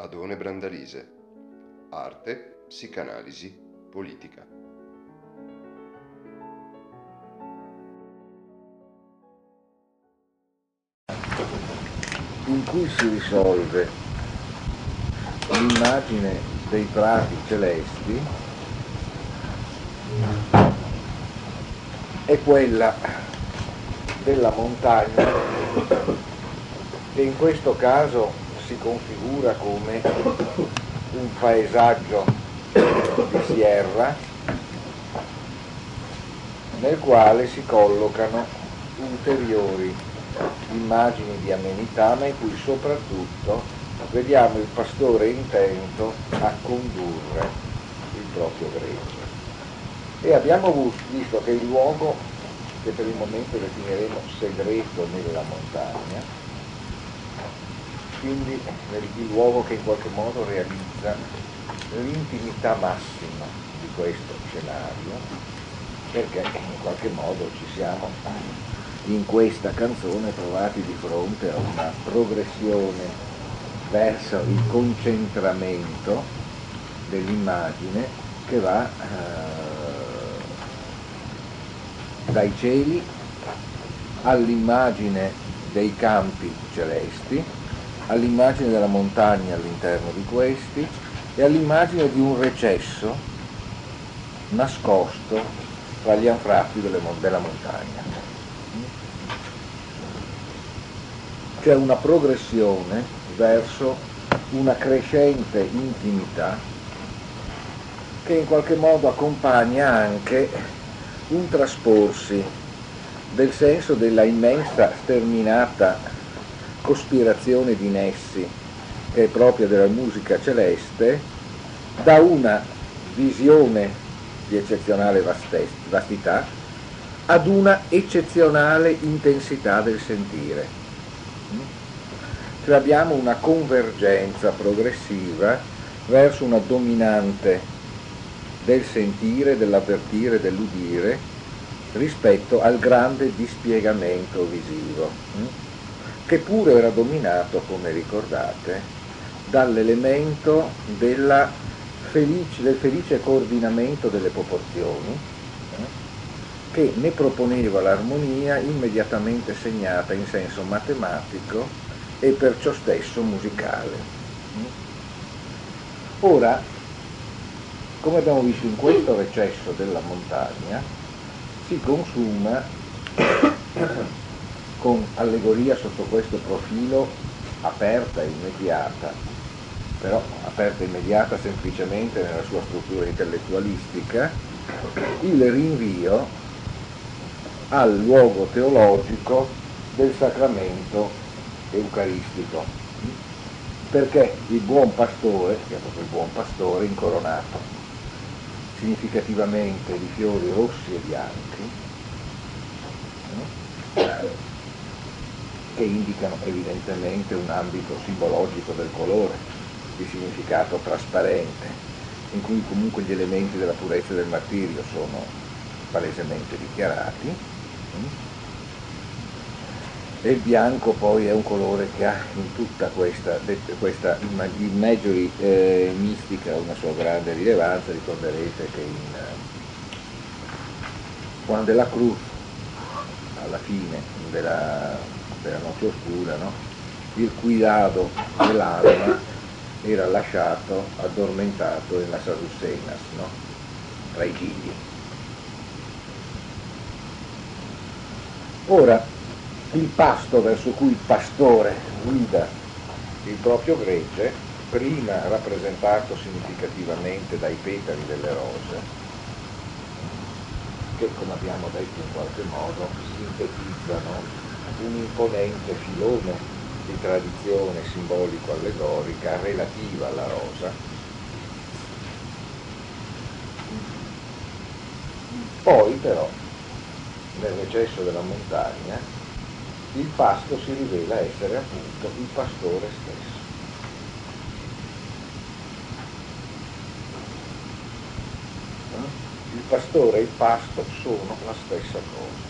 Adone Brandalise. Arte, psicanalisi, politica. in cui si risolve l'immagine dei prati celesti è quella della montagna che in questo caso si configura come un paesaggio di sierra nel quale si collocano ulteriori immagini di amenità, ma in cui soprattutto vediamo il pastore intento a condurre il proprio gregge. E abbiamo visto che il luogo, che per il momento definiremo segreto nella montagna, quindi il luogo che in qualche modo realizza l'intimità massima di questo scenario, perché in qualche modo ci siamo in questa canzone trovati di fronte a una progressione verso il concentramento dell'immagine che va eh, dai cieli all'immagine dei campi celesti, all'immagine della montagna all'interno di questi e all'immagine di un recesso nascosto tra gli anfratti della montagna. c'è una progressione verso una crescente intimità che in qualche modo accompagna anche un trasporsi del senso della immensa sterminata cospirazione di Nessi che è propria della musica celeste da una visione di eccezionale vastità ad una eccezionale intensità del sentire cioè abbiamo una convergenza progressiva verso una dominante del sentire, dell'avvertire, dell'udire rispetto al grande dispiegamento visivo? Che pure era dominato, come ricordate, dall'elemento felice, del felice coordinamento delle proporzioni, hm? che ne proponeva l'armonia immediatamente segnata in senso matematico e perciò stesso musicale. Ora, come abbiamo visto in questo recesso della montagna, si consuma con allegoria sotto questo profilo aperta e immediata, però aperta e immediata semplicemente nella sua struttura intellettualistica, il rinvio al luogo teologico del sacramento eucaristico, perché il buon pastore, che è proprio il buon pastore, incoronato significativamente di fiori rossi e bianchi, che indicano evidentemente un ambito simbologico del colore, di significato trasparente, in cui comunque gli elementi della purezza del martirio sono palesemente dichiarati, e il bianco poi è un colore che ha in tutta questa, questa imagery eh, mistica una sua grande rilevanza, ricorderete che in, Juan de la Cruz, alla fine della, della notte oscura, no? il cuidado dell'alma era lasciato addormentato nella Sasussenas, no? tra i gigli. Ora, il pasto verso cui il pastore guida il proprio gregge, prima rappresentato significativamente dai petali delle rose, che come abbiamo detto in qualche modo sintetizzano un imponente filone di tradizione simbolico-allegorica relativa alla rosa. Poi però, nel recesso della montagna, il pasto si rivela essere appunto il pastore stesso. Il pastore e il pasto sono la stessa cosa.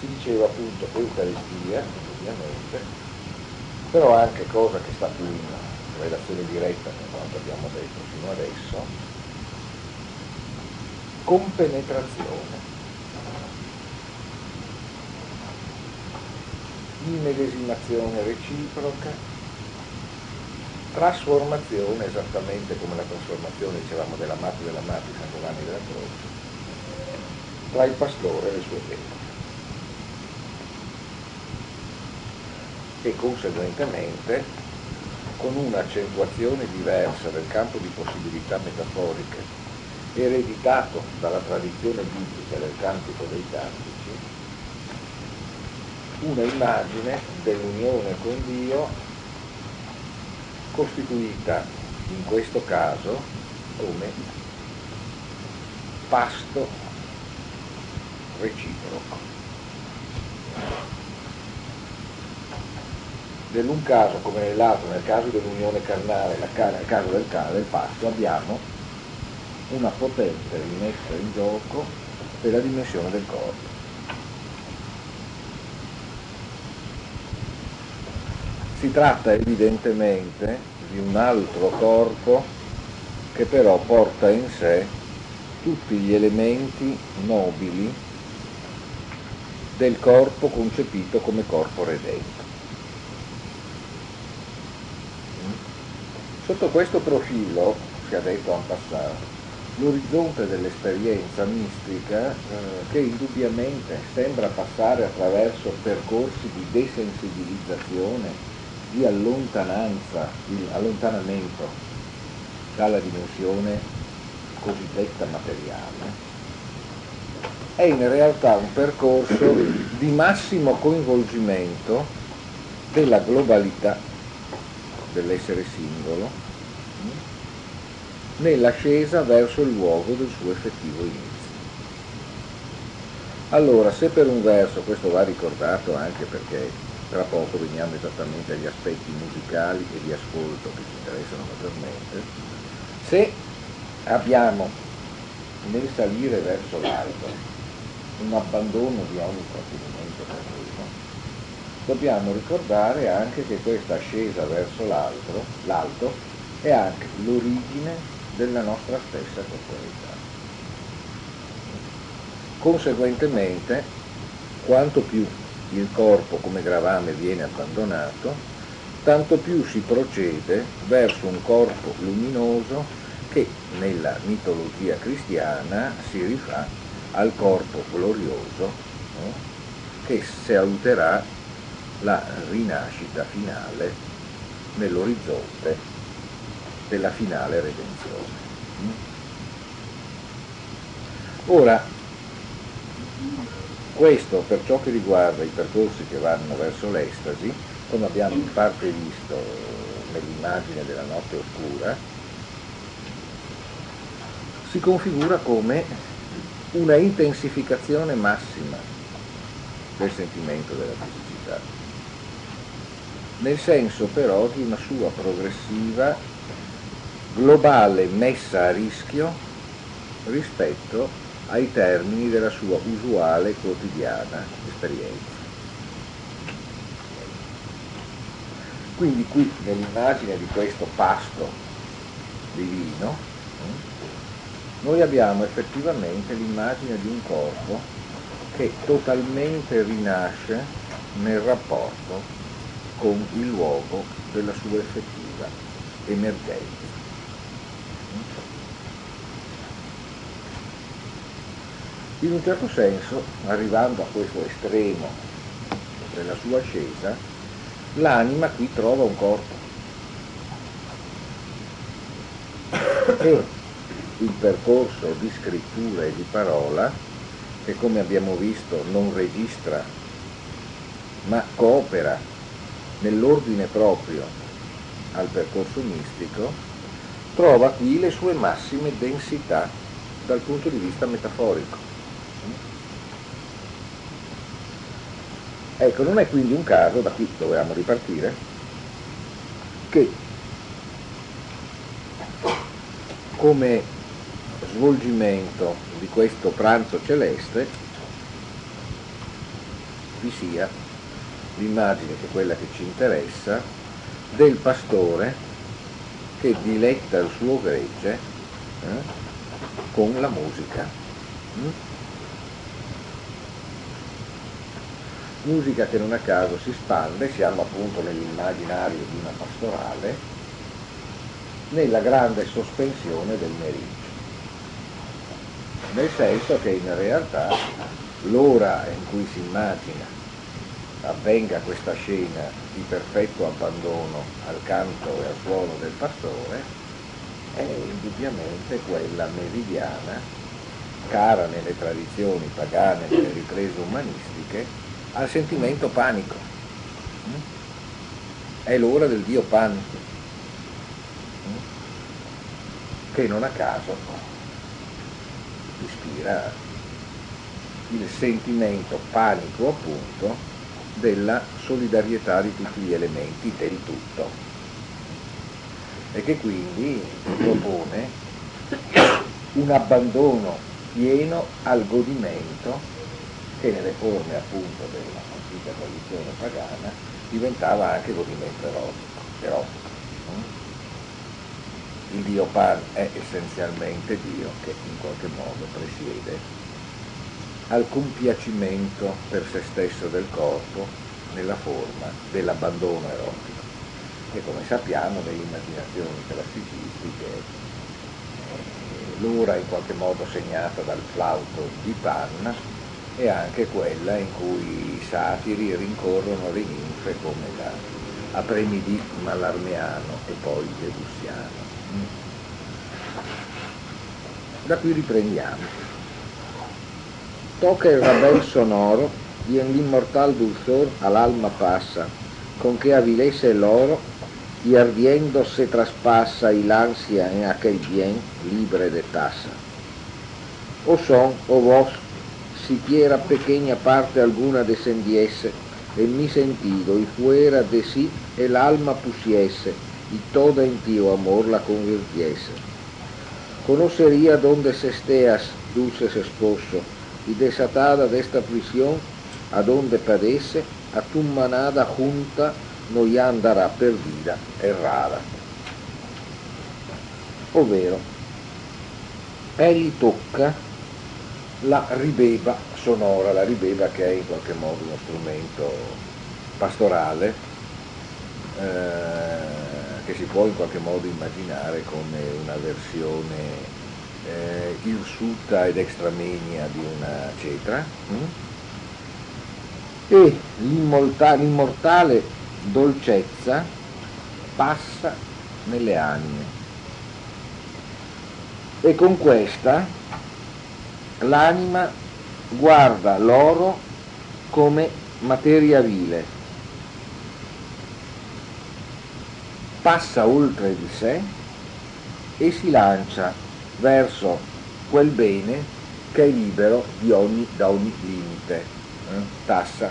Si diceva appunto Eucaristia, ovviamente, però anche cosa che sta più in relazione diretta con quanto abbiamo detto fino adesso, compenetrazione. Immedesimazione reciproca, trasformazione esattamente come la trasformazione, dicevamo, della Matti della Matti San Giovanni della Croce, tra il pastore e le sue pecore. E conseguentemente con un'accentuazione diversa del campo di possibilità metaforiche ereditato dalla tradizione biblica del cantico dei cantici, una immagine dell'unione con Dio costituita in questo caso come pasto reciproco. Nell'un caso come nell'altro, nel caso dell'unione carnale, nel caso del cane, del pasto, abbiamo una potente rimessa in gioco della dimensione del corpo. Si tratta evidentemente di un altro corpo che però porta in sé tutti gli elementi nobili del corpo concepito come corpo redento. Sotto questo profilo, si è detto en passant, l'orizzonte dell'esperienza mistica, eh, che indubbiamente sembra passare attraverso percorsi di desensibilizzazione, di allontananza, di allontanamento dalla dimensione cosiddetta materiale, è in realtà un percorso di massimo coinvolgimento della globalità dell'essere singolo nell'ascesa verso il luogo del suo effettivo inizio. Allora, se per un verso questo va ricordato anche perché tra poco veniamo esattamente agli aspetti musicali e di ascolto che ci interessano maggiormente, se abbiamo nel salire verso l'alto un abbandono di ogni terreno, dobbiamo ricordare anche che questa ascesa verso l'alto, è anche l'origine della nostra stessa corporalità. Conseguentemente, quanto più il corpo come gravame viene abbandonato, tanto più si procede verso un corpo luminoso che nella mitologia cristiana si rifà al corpo glorioso no? che saluterà la rinascita finale nell'orizzonte della finale redenzione. Ora, questo per ciò che riguarda i percorsi che vanno verso l'estasi, come abbiamo in parte visto nell'immagine della notte oscura, si configura come una intensificazione massima del sentimento della fisicità nel senso però di una sua progressiva, globale messa a rischio rispetto ai termini della sua usuale quotidiana esperienza. Quindi qui nell'immagine di questo pasto divino noi abbiamo effettivamente l'immagine di un corpo che totalmente rinasce nel rapporto con il luogo della sua effettiva emergenza. In un certo senso, arrivando a questo estremo della sua ascesa, l'anima qui trova un corpo. E il percorso di scrittura e di parola, che come abbiamo visto non registra, ma coopera nell'ordine proprio al percorso mistico, trova qui le sue massime densità dal punto di vista metaforico. Ecco, non è quindi un caso, da qui dovevamo ripartire, che come svolgimento di questo pranzo celeste vi sia l'immagine che è quella che ci interessa del pastore che diletta il suo gregge eh, con la musica. Mm? Musica che non a caso si spande, siamo appunto nell'immaginario di una pastorale, nella grande sospensione del meriggio. Nel senso che in realtà l'ora in cui si immagina avvenga questa scena di perfetto abbandono al canto e al suono del pastore è indubbiamente quella meridiana, cara nelle tradizioni pagane, nelle riprese umanistiche, al sentimento panico. È l'ora del Dio Pan, che non a caso ispira il sentimento panico appunto della solidarietà di tutti gli elementi del tutto e che quindi propone un abbandono pieno al godimento che nelle forme appunto della antica tradizione pagana diventava anche godimento erotico. erotico. Il Dio Pan è essenzialmente Dio che in qualche modo presiede al compiacimento per se stesso del corpo nella forma dell'abbandono erotico. E come sappiamo nelle immaginazioni classicistiche eh, l'ora in qualche modo segnata dal flauto di Pan è anche quella in cui i satiri rincorrono le ninfe come da Apremidi Mallarmeano e poi Debussiano. Da qui riprendiamo toca el rabel sonoro y en l'inmortal dulzor al alma pasa, con que avilece el y ardiendo se traspasa y ansia en aquel bien libre de tasa. O son, o vos, siquiera pequeña parte alguna descendiese en mi sentido y fuera de sí el alma pusiese y toda en ti, oh amor, la convirtiese. Conocería donde se esteas, dulces esposo, y desatada de esta prisión, a donde padece, a tu manada junta no ya andará perdida, errada. Ovvero, egli tocca la ribeba sonora, la ribeba che è in qualche modo uno strumento pastorale, eh, che si può in qualche modo immaginare come una versione eh, irsuta ed extramenia di una cetra hm? e l'immortale dolcezza passa nelle anime e con questa l'anima guarda l'oro come materia vile, passa oltre di sé e si lancia verso quel bene che è libero ogni, da ogni limite. Eh? Tassa,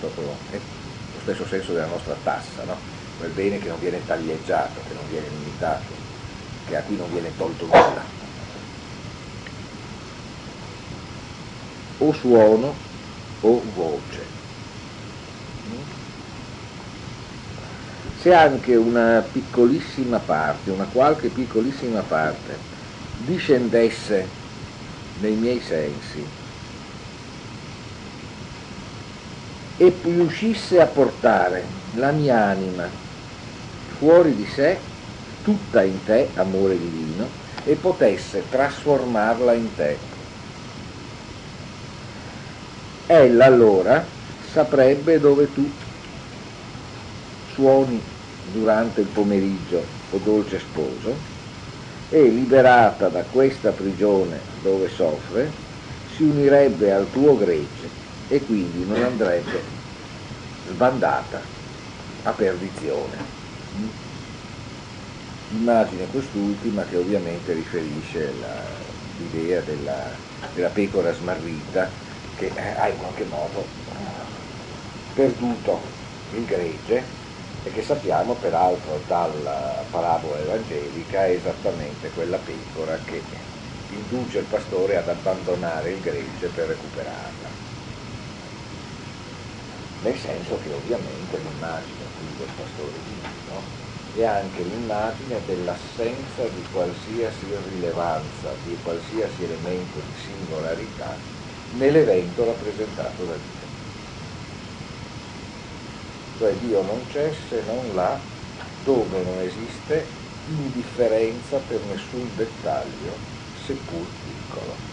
proprio, è lo stesso senso della nostra tassa, no? quel bene che non viene taglieggiato, che non viene limitato, che a cui non viene tolto nulla. O suono o voce. Se anche una piccolissima parte, una qualche piccolissima parte discendesse nei miei sensi e riuscisse a portare la mia anima fuori di sé, tutta in te, amore divino, e potesse trasformarla in te. Ella allora saprebbe dove tu suoni durante il pomeriggio, o dolce sposo, e liberata da questa prigione dove soffre, si unirebbe al tuo gregge e quindi non andrebbe sbandata a perdizione. Immagine quest'ultima che ovviamente riferisce l'idea della, della pecora smarrita che ha in qualche modo perduto il gregge e che sappiamo peraltro dalla parabola evangelica è esattamente quella pecora che induce il pastore ad abbandonare il gregge per recuperarla. nel senso che ovviamente l'immagine qui del pastore divino è anche l'immagine dell'assenza di qualsiasi rilevanza, di qualsiasi elemento di singolarità nell'evento rappresentato da Dio. Cioè Dio non c'è se non là dove non esiste indifferenza per nessun dettaglio, seppur piccolo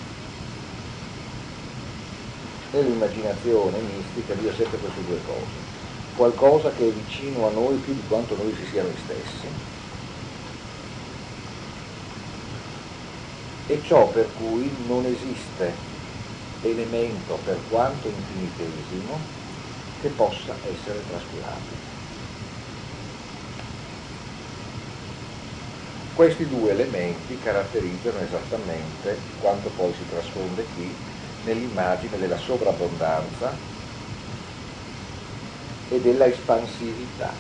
nell'immaginazione mistica Dio è sempre queste due cose. Qualcosa che è vicino a noi più di quanto noi si sia noi stessi. E ciò per cui non esiste elemento per quanto infinitesimo che possa essere trascurato. Questi due elementi caratterizzano esattamente quanto poi si trasfonde qui nell'immagine della sovrabbondanza e della espansività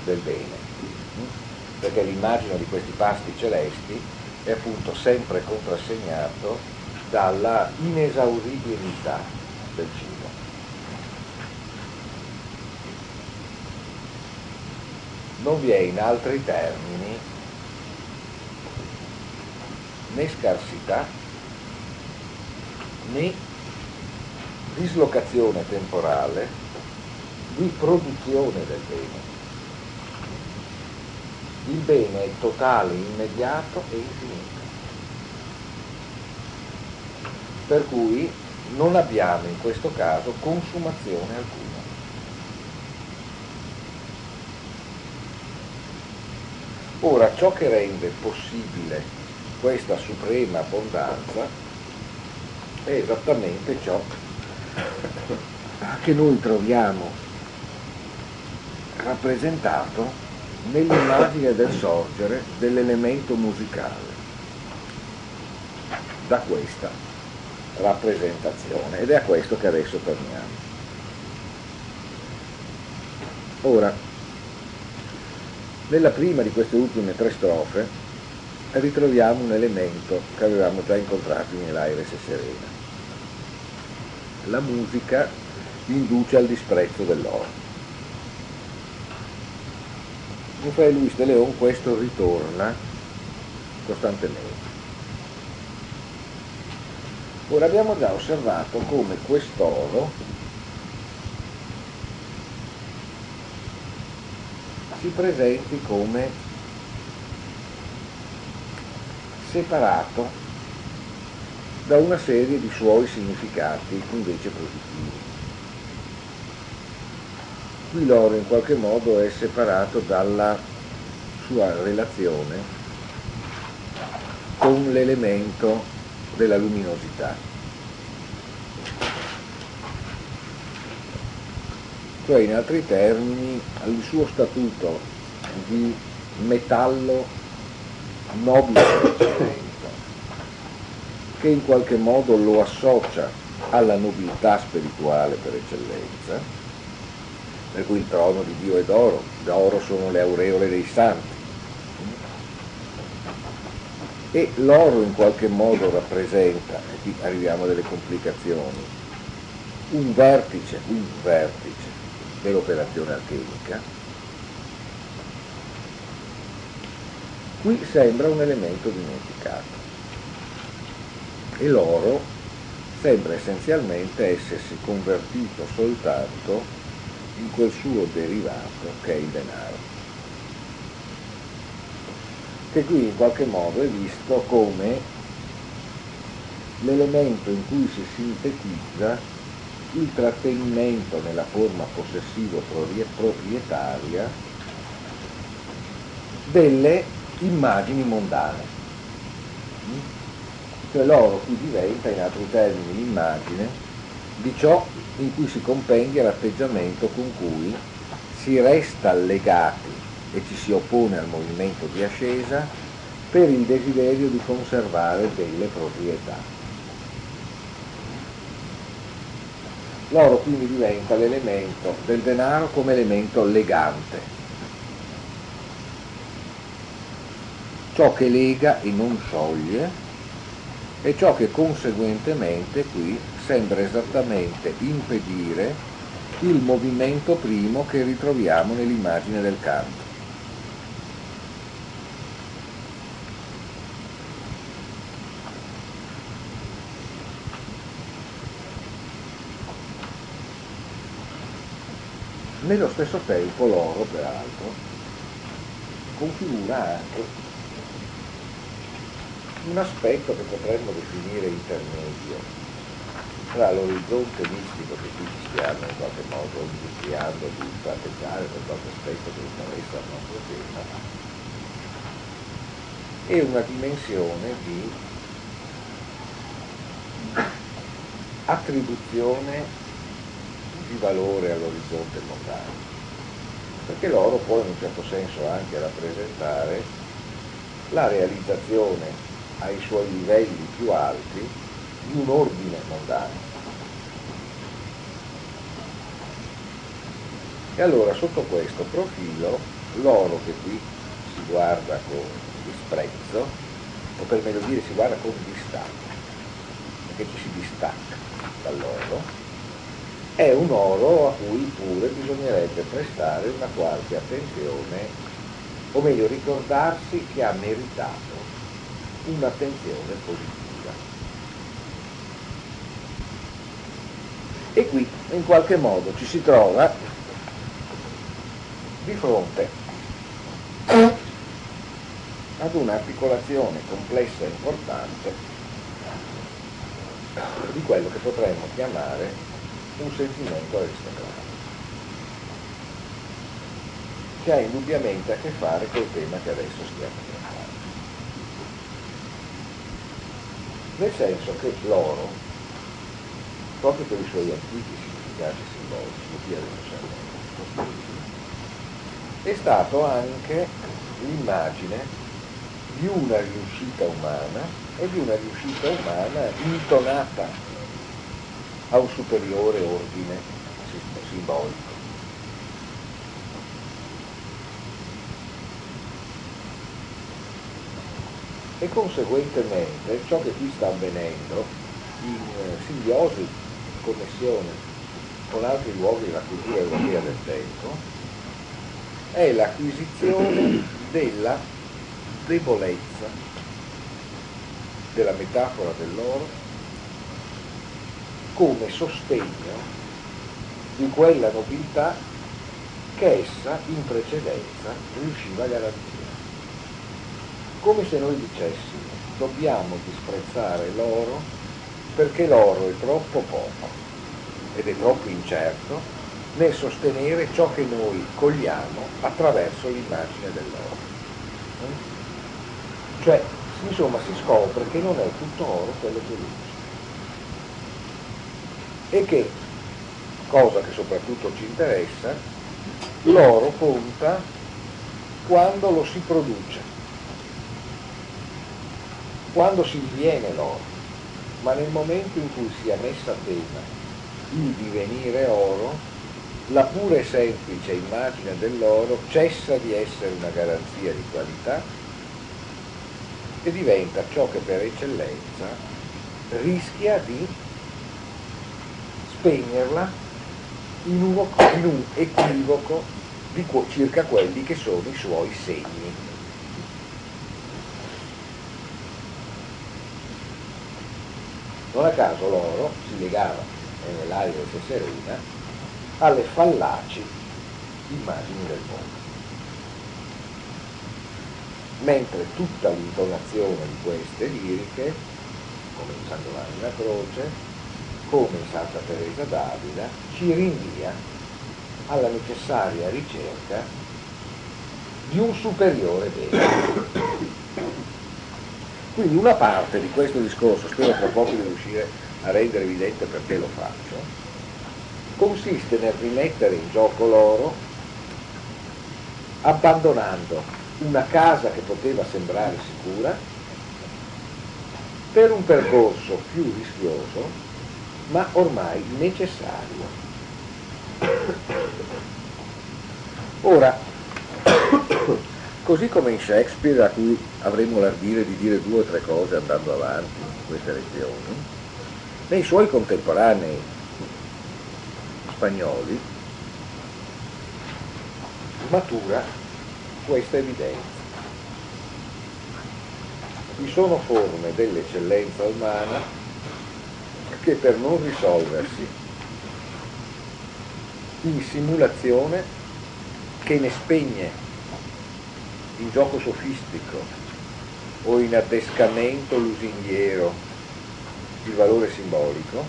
del bene, perché l'immagine di questi pasti celesti è appunto sempre contrassegnato dalla inesauribilità del cibo. Non vi è in altri termini né scarsità né dislocazione temporale di produzione del bene. Il bene è totale, immediato e infinito. Per cui non abbiamo in questo caso consumazione alcuna. Ora, ciò che rende possibile questa suprema abbondanza è esattamente ciò che noi troviamo rappresentato nell'immagine del sorgere dell'elemento musicale da questa rappresentazione ed è a questo che adesso torniamo. Ora, nella prima di queste ultime tre strofe ritroviamo un elemento che avevamo già incontrato nell'Aires Serena la musica induce al disprezzo dell'oro. In Fray Luis de Leon questo ritorna costantemente. Ora abbiamo già osservato come quest'oro si presenti come separato da una serie di suoi significati invece positivi. Qui l'oro in qualche modo è separato dalla sua relazione con l'elemento della luminosità. Cioè in altri termini il suo statuto di metallo nobile che in qualche modo lo associa alla nobiltà spirituale per eccellenza, per cui il trono di Dio è d'oro, d'oro sono le aureole dei santi. E l'oro in qualche modo rappresenta, e qui arriviamo a delle complicazioni, un vertice, un vertice dell'operazione alchemica. Qui sembra un elemento dimenticato e l'oro sembra essenzialmente essersi convertito soltanto in quel suo derivato che è il denaro, che qui in qualche modo è visto come l'elemento in cui si sintetizza il trattenimento nella forma possessivo-proprietaria delle immagini mondane cioè l'oro qui diventa, in altri termini, l'immagine di ciò in cui si compendia l'atteggiamento con cui si resta legati e ci si oppone al movimento di ascesa per il desiderio di conservare delle proprietà. L'oro quindi diventa l'elemento del denaro come elemento legante, ciò che lega e non scioglie e ciò che conseguentemente qui sembra esattamente impedire il movimento primo che ritroviamo nell'immagine del canto. Nello stesso tempo l'oro, peraltro, configura anche un aspetto che potremmo definire intermedio tra l'orizzonte mistico che ci stiamo in qualche modo industriando di tratteggiare per qualche aspetto che interessa al nostro tema e una dimensione di attribuzione di valore all'orizzonte mondano, perché l'oro può in un certo senso anche rappresentare la realizzazione ai suoi livelli più alti di un ordine mondano. E allora sotto questo profilo l'oro che qui si guarda con disprezzo, o per meglio dire si guarda con distacco, perché ci si distacca dall'oro, è un oro a cui pure bisognerebbe prestare una qualche attenzione, o meglio ricordarsi che ha meritato un'attenzione positiva. E qui in qualche modo ci si trova di fronte ad un'articolazione complessa e importante di quello che potremmo chiamare un sentimento aristocratico, che ha indubbiamente a che fare col tema che adesso stiamo trattando. Nel senso che l'oro, proprio per i suoi antichi significati simbolici, di è stato anche l'immagine di una riuscita umana e di una riuscita umana intonata a un superiore ordine simbolico. E conseguentemente ciò che qui sta avvenendo in simbiosi, connessione con altri luoghi della cultura europea del tempo, è l'acquisizione della debolezza della metafora dell'oro come sostegno di quella nobiltà che essa in precedenza riusciva a garantire. Come se noi dicessimo dobbiamo disprezzare l'oro perché l'oro è troppo poco ed è troppo incerto nel sostenere ciò che noi cogliamo attraverso l'immagine dell'oro. Cioè, insomma, si scopre che non è tutto oro quello che luce e che, cosa che soprattutto ci interessa, l'oro conta quando lo si produce, quando si diviene l'oro, ma nel momento in cui si è messa a tema il divenire oro, la pura e semplice immagine dell'oro cessa di essere una garanzia di qualità e diventa ciò che per eccellenza rischia di spegnerla in, uno, in un equivoco di, circa quelli che sono i suoi segni. Non a caso l'oro si legava, nell'aria del Serena, alle fallaci immagini del mondo. Mentre tutta l'intonazione di queste liriche, come in San la Croce, come Santa Teresa d'Avila, ci rinvia alla necessaria ricerca di un superiore bene. Quindi una parte di questo discorso, spero tra poco di riuscire a rendere evidente perché lo faccio, consiste nel rimettere in gioco l'oro abbandonando una casa che poteva sembrare sicura per un percorso più rischioso ma ormai necessario. Ora, così come in Shakespeare, a cui avremo l'ardire di dire due o tre cose andando avanti in queste lezioni, nei suoi contemporanei spagnoli matura questa evidenza. Vi sono forme dell'eccellenza umana che per non risolversi. In simulazione che ne spegne in gioco sofistico o in addescamento lusinghiero il valore simbolico,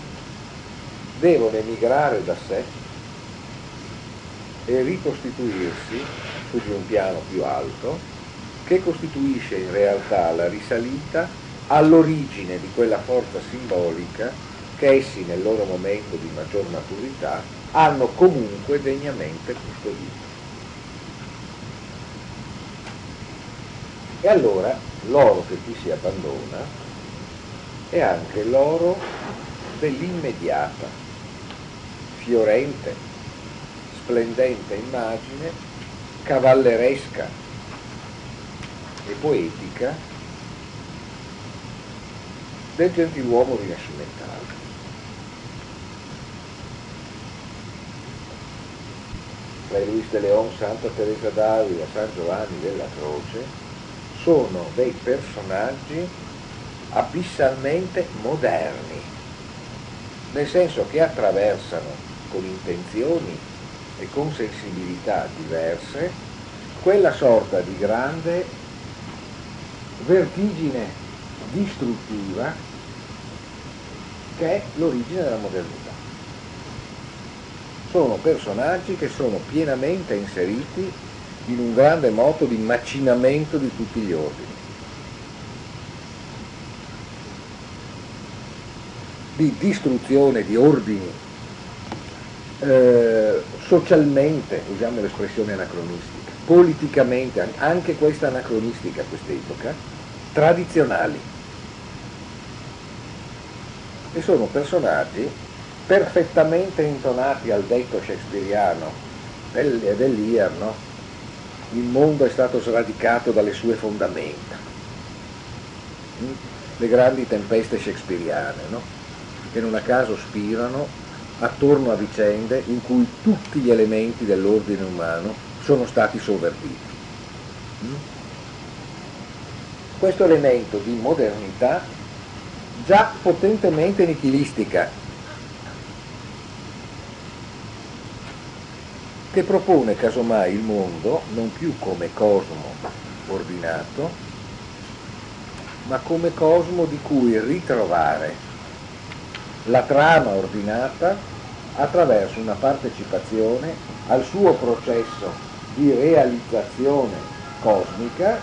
devono emigrare da sé e ricostituirsi su di un piano più alto che costituisce in realtà la risalita all'origine di quella forza simbolica che essi nel loro momento di maggior maturità hanno comunque degnamente custodito. E allora l'oro che qui si abbandona è anche l'oro dell'immediata, fiorente, splendente immagine, cavalleresca e poetica del gentiluomo rinascimentale. Fray Luis de Leon, Santa Teresa d'Avila, San Giovanni della Croce sono dei personaggi abissalmente moderni, nel senso che attraversano con intenzioni e con sensibilità diverse quella sorta di grande vertigine distruttiva che è l'origine della modernità. Sono personaggi che sono pienamente inseriti in un grande moto di macinamento di tutti gli ordini. di distruzione di ordini eh, socialmente, usiamo l'espressione anacronistica, politicamente, anche questa anacronistica a quest'epoca, tradizionali. E sono personaggi perfettamente intonati al detto shakespeariano del, dell'Iar, no? il mondo è stato sradicato dalle sue fondamenta. Mm? Le grandi tempeste shakespeariane, no? che non a caso spirano attorno a vicende in cui tutti gli elementi dell'ordine umano sono stati sovvertiti. Mm? Questo elemento di modernità già potentemente nichilistica che propone casomai il mondo non più come cosmo ordinato, ma come cosmo di cui ritrovare la trama ordinata attraverso una partecipazione al suo processo di realizzazione cosmica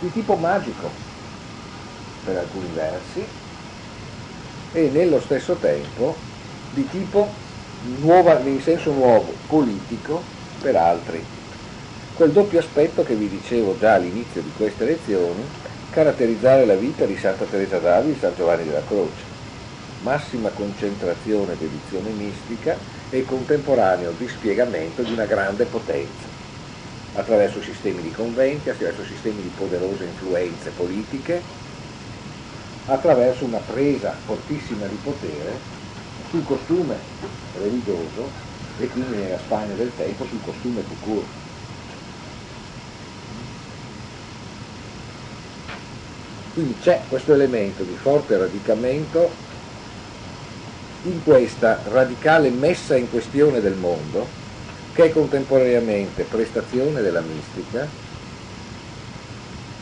di tipo magico per alcuni versi e nello stesso tempo di tipo nuova, in senso nuovo, politico per altri. Quel doppio aspetto che vi dicevo già all'inizio di queste lezioni, caratterizzare la vita di Santa Teresa d'Avila e San Giovanni della Croce. Massima concentrazione dedizione mistica e contemporaneo dispiegamento di una grande potenza, attraverso sistemi di conventi, attraverso sistemi di poderose influenze politiche, attraverso una presa fortissima di potere sul costume religioso e quindi nella Spagna del tempo sul costume tout Quindi c'è questo elemento di forte radicamento in questa radicale messa in questione del mondo che è contemporaneamente prestazione della mistica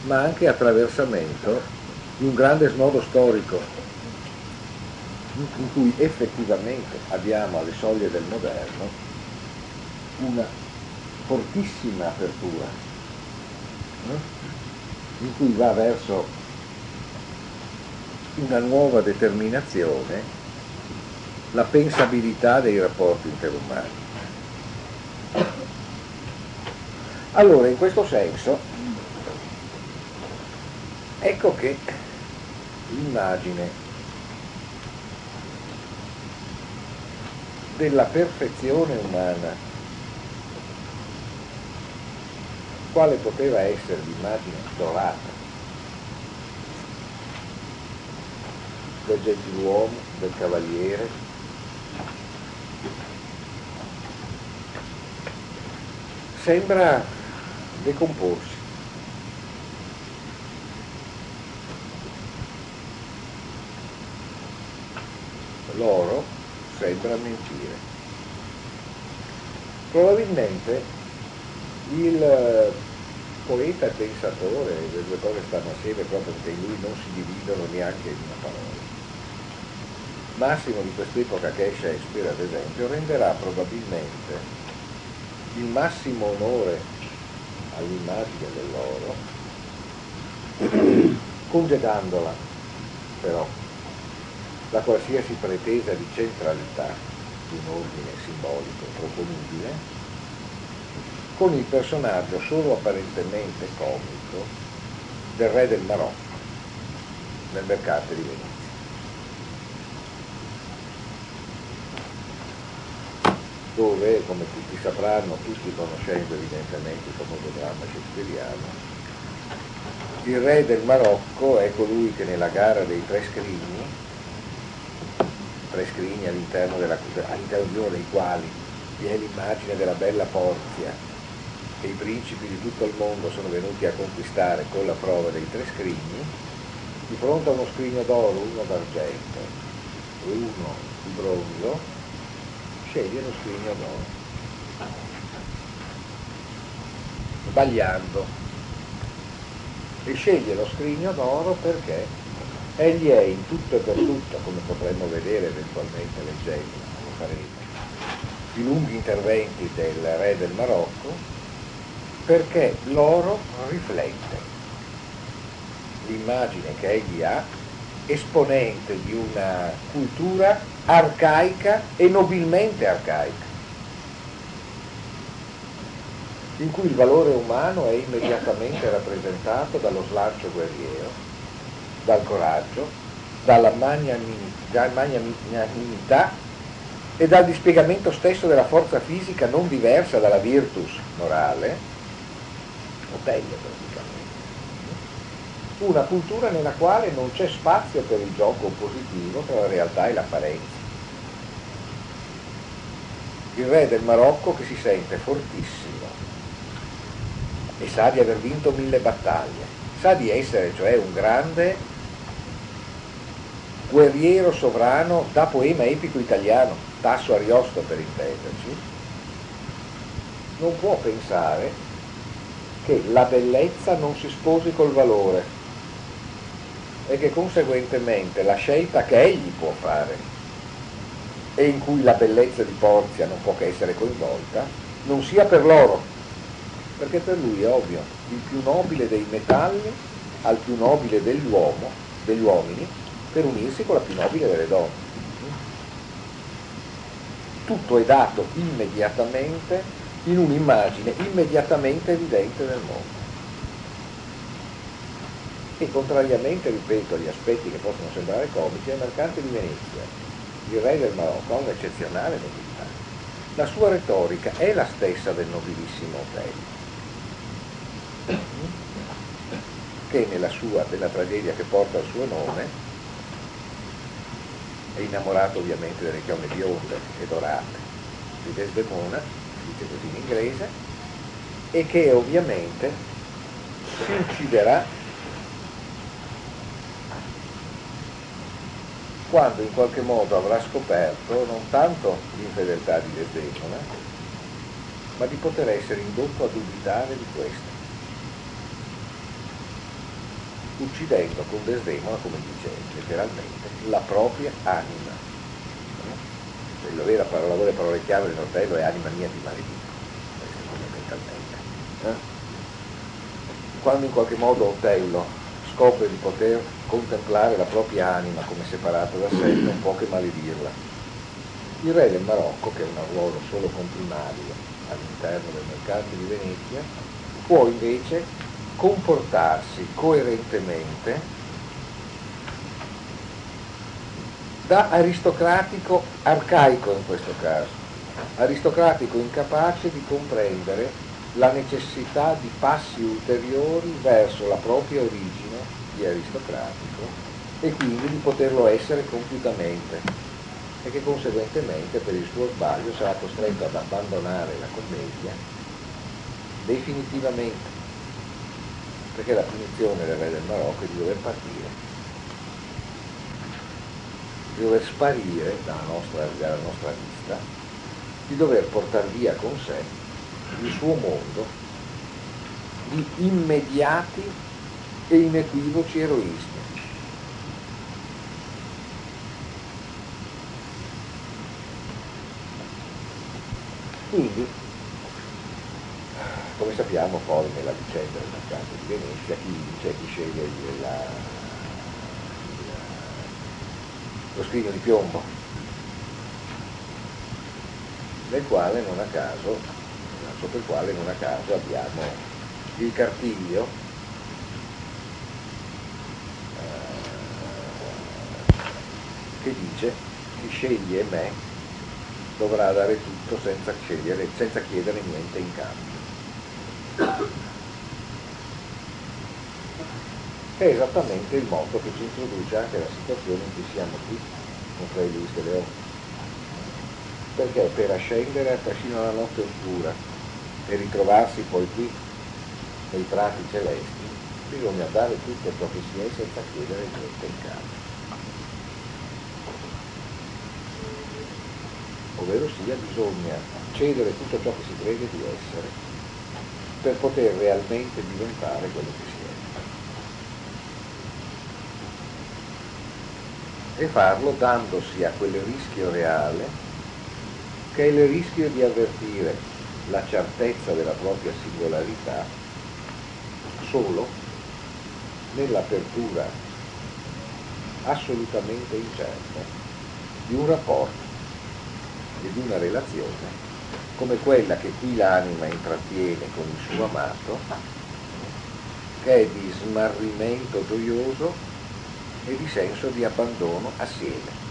ma anche attraversamento di un grande snodo storico in cui effettivamente abbiamo alle soglie del moderno una fortissima apertura, in cui va verso una nuova determinazione la pensabilità dei rapporti interumani. Allora, in questo senso, ecco che l'immagine della perfezione umana, quale poteva essere l'immagine dorata del gentiluomo, del cavaliere, sembra decomporsi. L'oro sembra mentire. Probabilmente il poeta e pensatore, le due cose stanno assieme proprio perché in lui non si dividono neanche in una parola. Massimo di quest'epoca che è Shakespeare, ad esempio, renderà probabilmente il massimo onore all'immagine dell'oro, congedandola però da qualsiasi pretesa di centralità di un ordine simbolico proponibile, con il personaggio solo apparentemente comico del re del Marocco nel mercato di Venezia. dove, come tutti sapranno, tutti conoscendo evidentemente il famoso dramma shakespeariano, il re del Marocco è colui che nella gara dei tre scrigni, tre scrigni all'interno, della, all'interno di uno dei quali vi è l'immagine della bella Porzia che i principi di tutto il mondo sono venuti a conquistare con la prova dei tre scrigni, di fronte a uno scrigno d'oro, uno d'argento e uno di bronzo, sceglie lo scrigno d'oro. Sbagliando. E sceglie lo scrigno d'oro perché egli è in tutto e per tutto, come potremmo vedere eventualmente leggendo, lo faremo, i lunghi interventi del re del Marocco, perché l'oro riflette l'immagine che egli ha esponente di una cultura arcaica e nobilmente arcaica, in cui il valore umano è immediatamente rappresentato dallo slancio guerriero, dal coraggio, dalla magnanimità e dal dispiegamento stesso della forza fisica non diversa dalla virtus morale, o peggio una cultura nella quale non c'è spazio per il gioco positivo tra la realtà e l'apparenza. Il re del Marocco che si sente fortissimo e sa di aver vinto mille battaglie, sa di essere cioè un grande guerriero sovrano da poema epico italiano, Tasso Ariosto per intenderci, non può pensare che la bellezza non si sposi col valore e che conseguentemente la scelta che egli può fare e in cui la bellezza di Porzia non può che essere coinvolta, non sia per loro, perché per lui è ovvio, il più nobile dei metalli al più nobile dell'uomo, degli uomini, per unirsi con la più nobile delle donne. Tutto è dato immediatamente in un'immagine immediatamente evidente del mondo e contrariamente, ripeto, agli aspetti che possono sembrare comici, ai mercante di Venezia, il re del Marocco ha un'eccezionale nobiltà. La sua retorica è la stessa del nobilissimo Otello, che nella sua, della tragedia che porta il suo nome, è innamorato ovviamente delle chiome bionde e dorate di Desdemona, dice così in inglese, e che ovviamente si ucciderà quando in qualche modo avrà scoperto non tanto l'infedeltà di Desdemona, ma di poter essere indotto a dubitare di questa, uccidendo con Desdemona, come dice letteralmente, la propria anima. La vera parola, parola chiave dell'Otello è anima mia di maledico, fondamentalmente. Eh? Quando in qualche modo Otello scopre di poter contemplare la propria anima come separata da sé, non può che maledirla. Il re del Marocco, che è un ruolo solo comprimario all'interno del mercato di Venezia, può invece comportarsi coerentemente da aristocratico arcaico in questo caso, aristocratico incapace di comprendere la necessità di passi ulteriori verso la propria origine di aristocratico e quindi di poterlo essere compiutamente e che conseguentemente per il suo sbaglio sarà costretto ad abbandonare la commedia definitivamente, perché la punizione del re del Marocco è di dover partire, di dover sparire dalla nostra, dalla nostra vista, di dover portare via con sé il suo mondo di immediati e inequivoci eroismi. Quindi, come sappiamo poi nella vicenda del mercato di Venezia, chi vince chi sceglie la, lo scrigno di piombo, nel quale non a caso, sotto il quale non a caso abbiamo il cartiglio eh, che dice chi sceglie me dovrà dare tutto senza, senza chiedere niente in cambio. Che è esattamente il modo che ci introduce anche la situazione in cui siamo qui con Fray Luis de Leon. Perché per ascendere persino la notte oscura e ritrovarsi poi qui nei prati celesti bisogna dare tutto ciò che si è senza chiedere niente in cambio. ovvero sia bisogna cedere tutto ciò che si crede di essere per poter realmente diventare quello che si è. E farlo dandosi a quel rischio reale che è il rischio di avvertire la certezza della propria singolarità solo nell'apertura assolutamente incerta di un rapporto e di una relazione come quella che qui l'anima intrattiene con il suo amato, che è di smarrimento gioioso e di senso di abbandono assieme.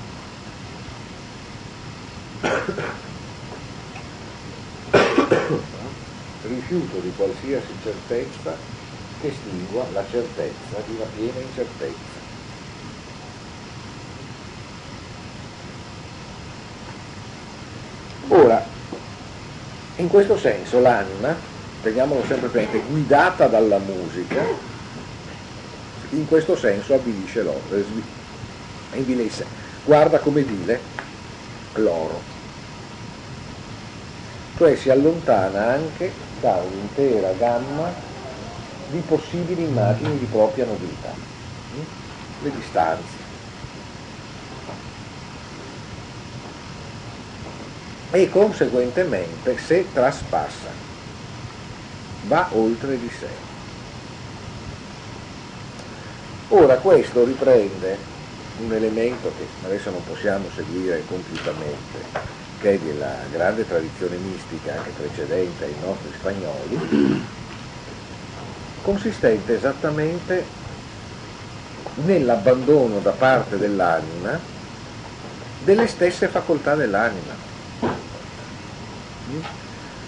Rifiuto di qualsiasi certezza che estingua la certezza di una piena incertezza. Ora, in questo senso l'anima, teniamolo sempre presente, guidata dalla musica, in questo senso avvilisce l'oro, guarda come vile l'oro, cioè si allontana anche da un'intera gamma di possibili immagini di propria nobiltà, le distanze. E conseguentemente se traspassa, va oltre di sé. Ora questo riprende un elemento che adesso non possiamo seguire compiutamente, che è della grande tradizione mistica anche precedente ai nostri spagnoli, consistente esattamente nell'abbandono da parte dell'anima delle stesse facoltà dell'anima.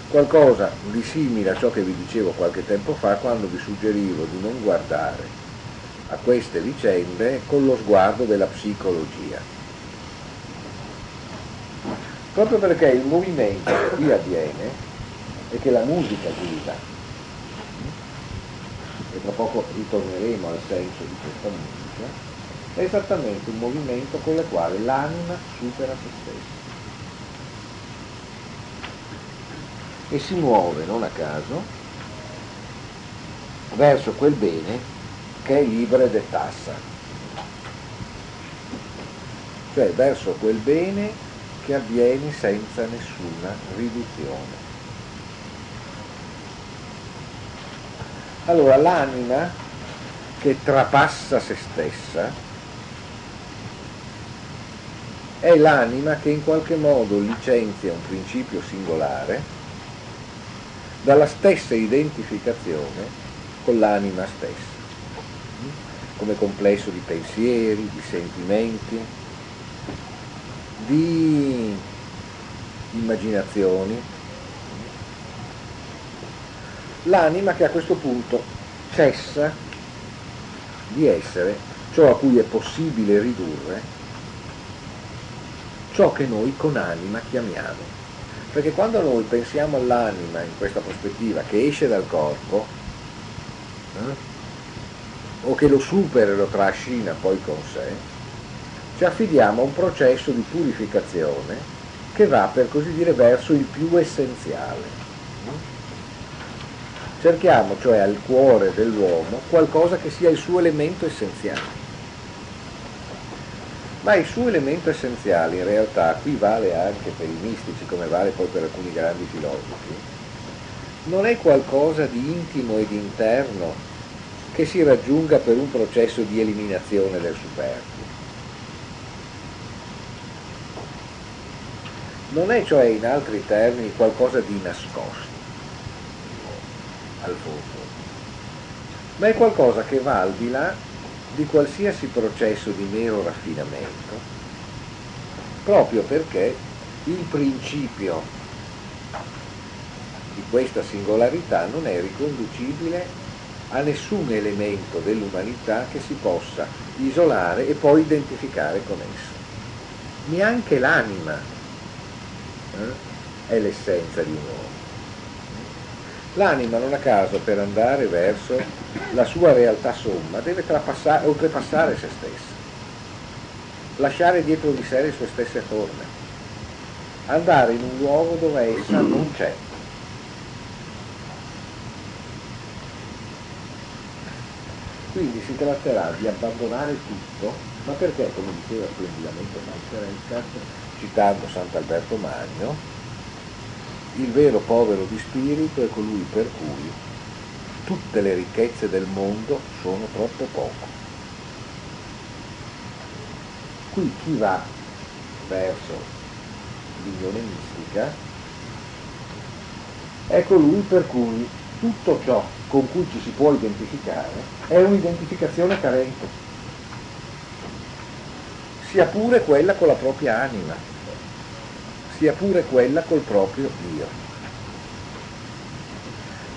Qualcosa di simile a ciò che vi dicevo qualche tempo fa quando vi suggerivo di non guardare a queste vicende con lo sguardo della psicologia. Proprio perché il movimento che qui avviene e che la musica guida, e tra poco ritorneremo al senso di questa musica, è esattamente un movimento con il quale l'anima supera se stessa. e si muove, non a caso, verso quel bene che è libre de tassa, cioè verso quel bene che avviene senza nessuna riduzione. Allora l'anima che trapassa se stessa è l'anima che in qualche modo licenzia un principio singolare dalla stessa identificazione con l'anima stessa, come complesso di pensieri, di sentimenti, di immaginazioni. L'anima che a questo punto cessa di essere ciò a cui è possibile ridurre ciò che noi con anima chiamiamo Perché quando noi pensiamo all'anima in questa prospettiva che esce dal corpo, eh, o che lo supera e lo trascina poi con sé, ci affidiamo a un processo di purificazione che va per così dire verso il più essenziale. Cerchiamo cioè al cuore dell'uomo qualcosa che sia il suo elemento essenziale. Ma il suo elemento essenziale in realtà, qui vale anche per i mistici come vale poi per alcuni grandi filosofi, non è qualcosa di intimo ed interno che si raggiunga per un processo di eliminazione del superfluo. Non è cioè in altri termini qualcosa di nascosto al fondo, ma è qualcosa che va al di là di qualsiasi processo di mero raffinamento, proprio perché il principio di questa singolarità non è riconducibile a nessun elemento dell'umanità che si possa isolare e poi identificare con esso. Neanche l'anima eh, è l'essenza di un uomo. L'anima non a caso per andare verso la sua realtà somma deve oltrepassare se stessa, lasciare dietro di sé le sue stesse forme, andare in un luogo dove essa non c'è. Quindi si tratterà di abbandonare tutto, ma perché, come diceva splendidamente Meister Eckhart, citando Sant'Alberto Magno, il vero povero di spirito è colui per cui tutte le ricchezze del mondo sono troppo poco. Qui chi va verso l'unione mistica è colui per cui tutto ciò con cui ci si può identificare è un'identificazione carente, sia pure quella con la propria anima sia pure quella col proprio Dio.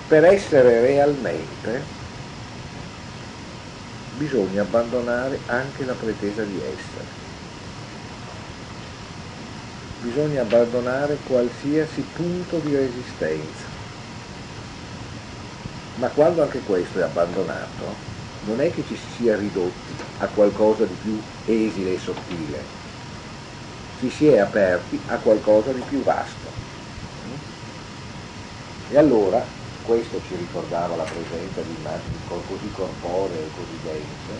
Per essere realmente bisogna abbandonare anche la pretesa di essere. Bisogna abbandonare qualsiasi punto di resistenza. Ma quando anche questo è abbandonato, non è che ci si sia ridotti a qualcosa di più esile e sottile, ci si è aperti a qualcosa di più vasto. E allora, questo ci ricordava la presenza di immagini così corporee e così dense,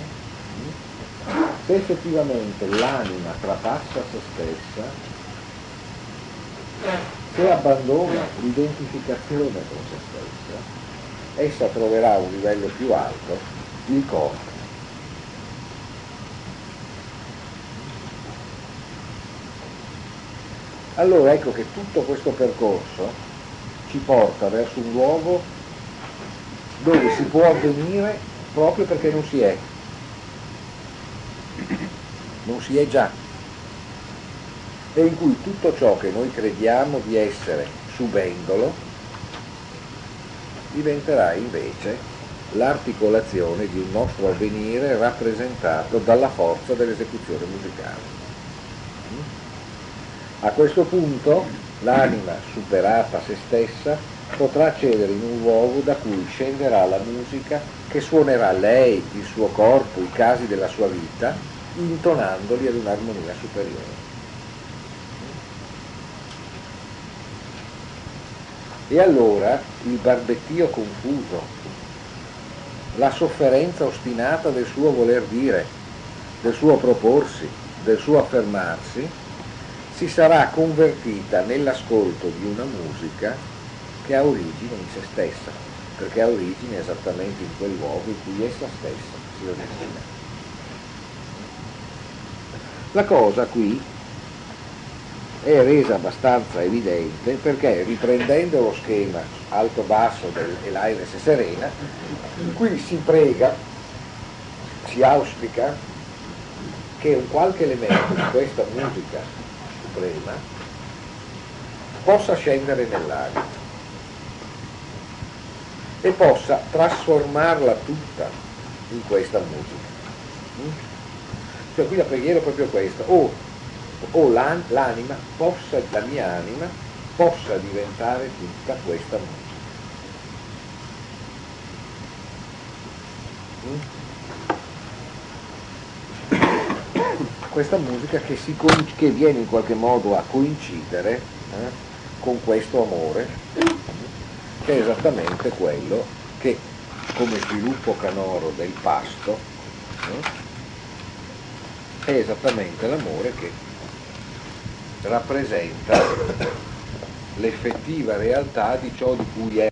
se effettivamente l'anima trapassa se stessa, se abbandona l'identificazione con se stessa, essa troverà un livello più alto, il corpo Allora ecco che tutto questo percorso ci porta verso un luogo dove si può avvenire proprio perché non si è. Non si è già. E in cui tutto ciò che noi crediamo di essere subendolo diventerà invece l'articolazione di un nostro avvenire rappresentato dalla forza dell'esecuzione musicale. A questo punto l'anima, superata se stessa, potrà accedere in un luogo da cui scenderà la musica che suonerà lei, il suo corpo, i casi della sua vita, intonandoli ad un'armonia superiore. E allora il barbettio confuso, la sofferenza ostinata del suo voler dire, del suo proporsi, del suo affermarsi, si sarà convertita nell'ascolto di una musica che ha origine in se stessa, perché ha origine esattamente in quel luogo in cui essa stessa si origina. La cosa qui è resa abbastanza evidente perché riprendendo lo schema alto-basso dell'Aires Serena, qui si prega, si auspica che un qualche elemento di questa musica suprema possa scendere nell'aria e possa trasformarla tutta in questa musica. Mm? Cioè qui la preghiera è proprio questa, o, o l'anima possa, la mia anima, possa diventare tutta questa musica. Questa musica che, si, che, viene in qualche modo a coincidere eh, con questo amore, che è esattamente quello che come sviluppo canoro del pasto eh, è esattamente l'amore che rappresenta l'effettiva realtà di ciò di cui è.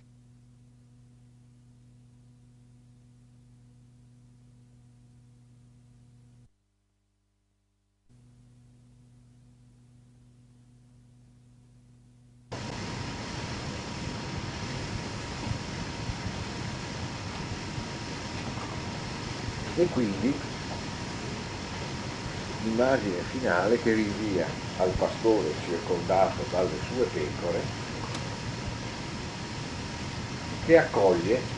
E quindi l'immagine finale che rinvia al pastore circondato dalle sue pecore, che accoglie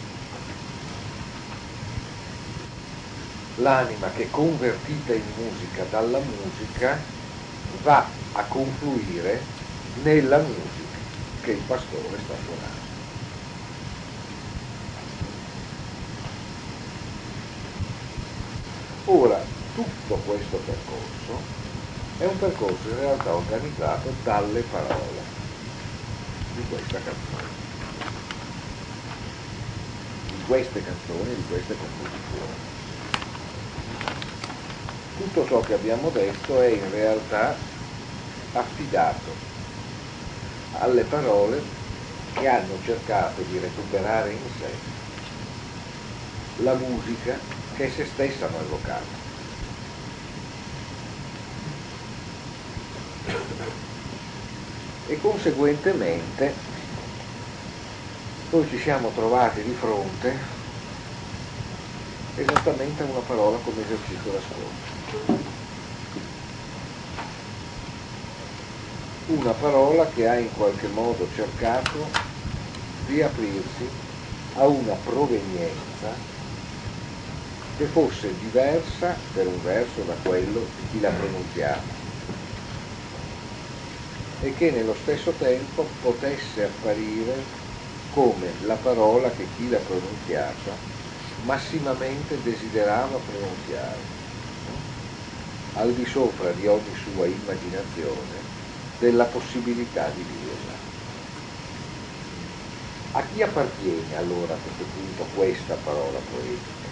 l'anima che convertita in musica dalla musica va a confluire nella musica che il pastore sta suonando. Ora, tutto questo percorso è un percorso in realtà organizzato dalle parole di questa canzone, di queste canzoni, di queste composizioni. Tutto ciò che abbiamo detto è in realtà affidato alle parole che hanno cercato di recuperare in sé la musica che se stessa hanno evocato. E conseguentemente noi ci siamo trovati di fronte esattamente a una parola come esercizio d'ascolto. Una parola che ha in qualche modo cercato di aprirsi a una provenienza che fosse diversa per un verso da quello di chi la pronunziava e che nello stesso tempo potesse apparire come la parola che chi la pronunziava massimamente desiderava pronunziare, al di sopra di ogni sua immaginazione della possibilità di dirla. A chi appartiene allora a questo punto questa parola poetica?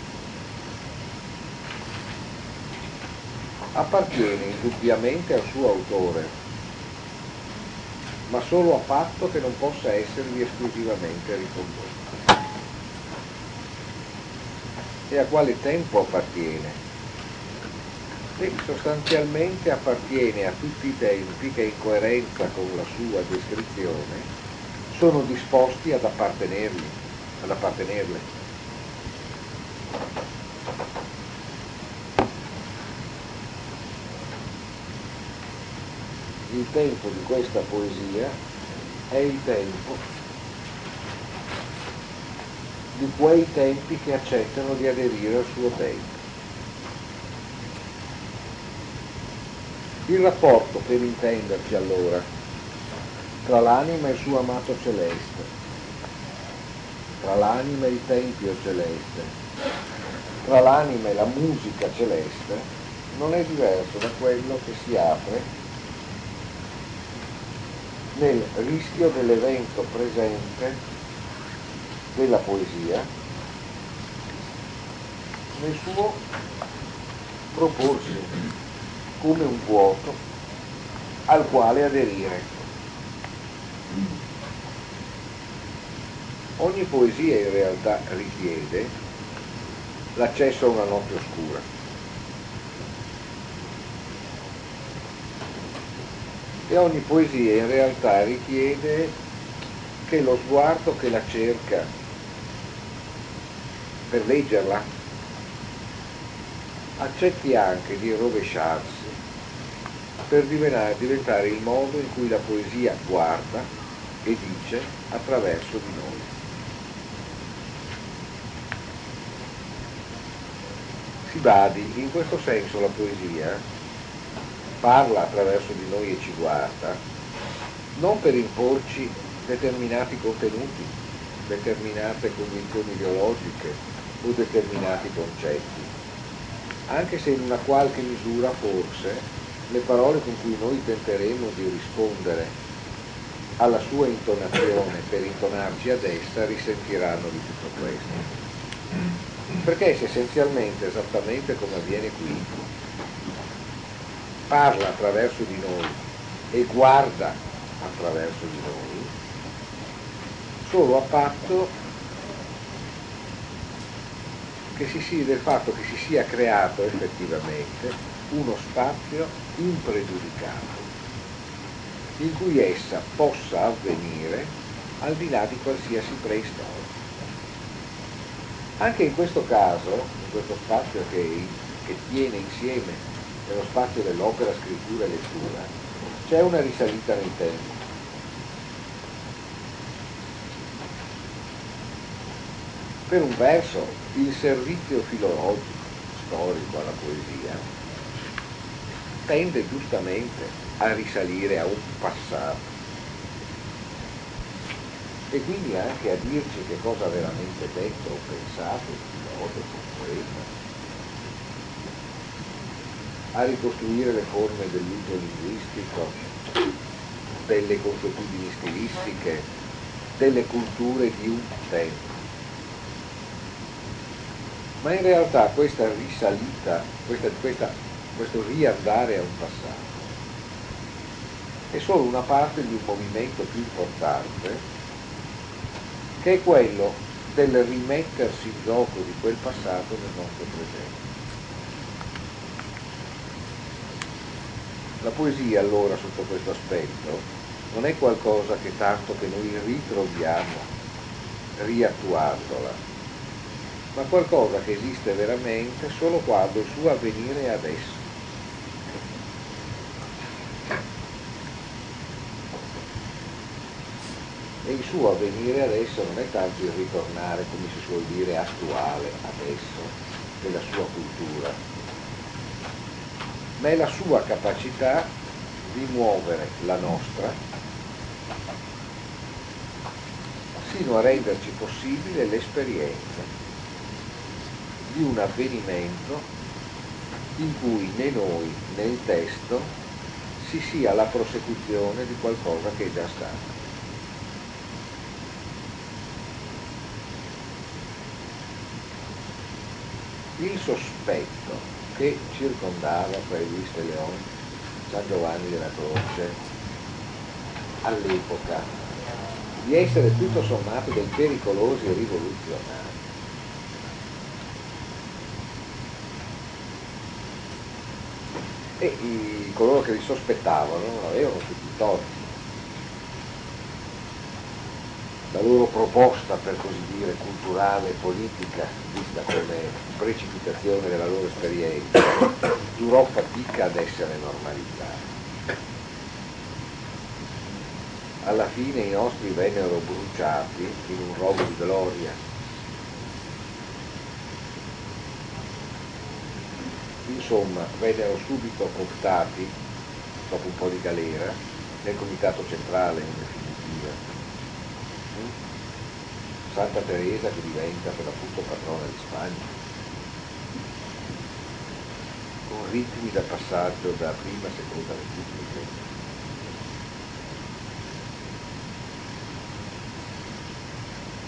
appartiene indubbiamente al suo autore, ma solo a patto che non possa esservi esclusivamente ricondotto. E a quale tempo appartiene? E sostanzialmente appartiene a tutti i tempi che in coerenza con la sua descrizione sono disposti ad appartenergli, ad appartenerle. Il tempo di questa poesia è il tempo di quei tempi che accettano di aderire al suo tempo. Il rapporto, per intenderci allora, tra l'anima e il suo amato celeste, tra l'anima e il tempio celeste, tra l'anima e la musica celeste, non è diverso da quello che si apre nel rischio dell'evento presente della poesia nel suo proporsi come un vuoto al quale aderire. Ogni poesia in realtà richiede l'accesso a una notte oscura. E ogni poesia in realtà richiede che lo sguardo che la cerca per leggerla accetti anche di rovesciarsi per diventare il modo in cui la poesia guarda e dice attraverso di noi. Si badi, in questo senso la poesia parla attraverso di noi e ci guarda, non per imporci determinati contenuti, determinate convinzioni ideologiche o determinati concetti, anche se in una qualche misura forse le parole con cui noi tenteremo di rispondere alla sua intonazione per intonarci ad essa risentiranno di tutto questo. Perché se essenzialmente, esattamente come avviene qui, parla attraverso di noi e guarda attraverso di noi, solo a patto che si sia, del fatto che si sia creato effettivamente uno spazio impregiudicato in cui essa possa avvenire al di là di qualsiasi preistoria. Anche in questo caso, in questo spazio che, che tiene insieme nello spazio dell'opera, scrittura e lettura, c'è una risalita nel tempo. Per un verso il servizio filologico, storico alla poesia, tende giustamente a risalire a un passato e quindi anche a dirci che cosa veramente detto o pensato il filosofo, il poeta, a ricostruire le forme dell'uso linguistico, delle consuetudini stilistiche, delle culture di un tempo. Ma in realtà questa risalita, questa, questa questo riandare a un passato. È solo una parte di un movimento più importante che è quello del rimettersi in gioco di quel passato nel nostro presente. La poesia allora sotto questo aspetto non è qualcosa che tanto che noi ritroviamo riattuandola, ma qualcosa che esiste veramente solo quando il suo avvenire è adesso. e il suo avvenire adesso non è tanto il ritornare, come si suol dire, attuale adesso della sua cultura, ma è la sua capacità di muovere la nostra sino a renderci possibile l'esperienza di un avvenimento in cui né noi né il testo si sia la prosecuzione di qualcosa che è già stato. il sospetto che circondava Fray Luis de Leon, San Giovanni della Croce, all'epoca, di essere tutto sommato dei pericolosi rivoluzionari. E i, coloro che li sospettavano avevano tutti i torti. La loro proposta, per così dire, culturale e politica, vista come precipitazione della loro esperienza, durò fatica ad essere normalizzata. Alla fine i nostri vennero bruciati in un rogo di gloria. Insomma, vennero subito cooptati, dopo un po' di galera, nel comitato centrale in definitiva Santa Teresa che diventa per l'appunto patrona di Spagna, con ritmi da passaggio da prima a seconda repubblica.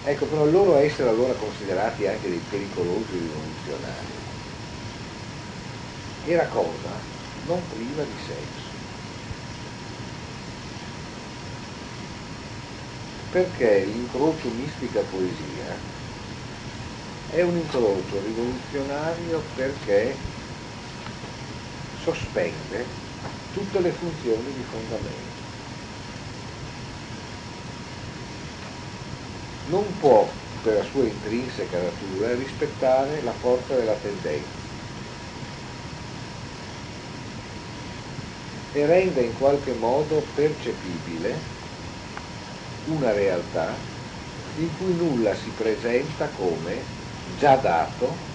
Ecco, però loro essere allora considerati anche dei pericolosi rivoluzionari era cosa non priva di senso. Perché l'incrocio mistica-poesia è un incrocio rivoluzionario perché sospende tutte le funzioni di fondamento. Non può, per la sua intrinseca natura, rispettare la forza della tendenza e rende in qualche modo percepibile una realtà in cui nulla si presenta come già dato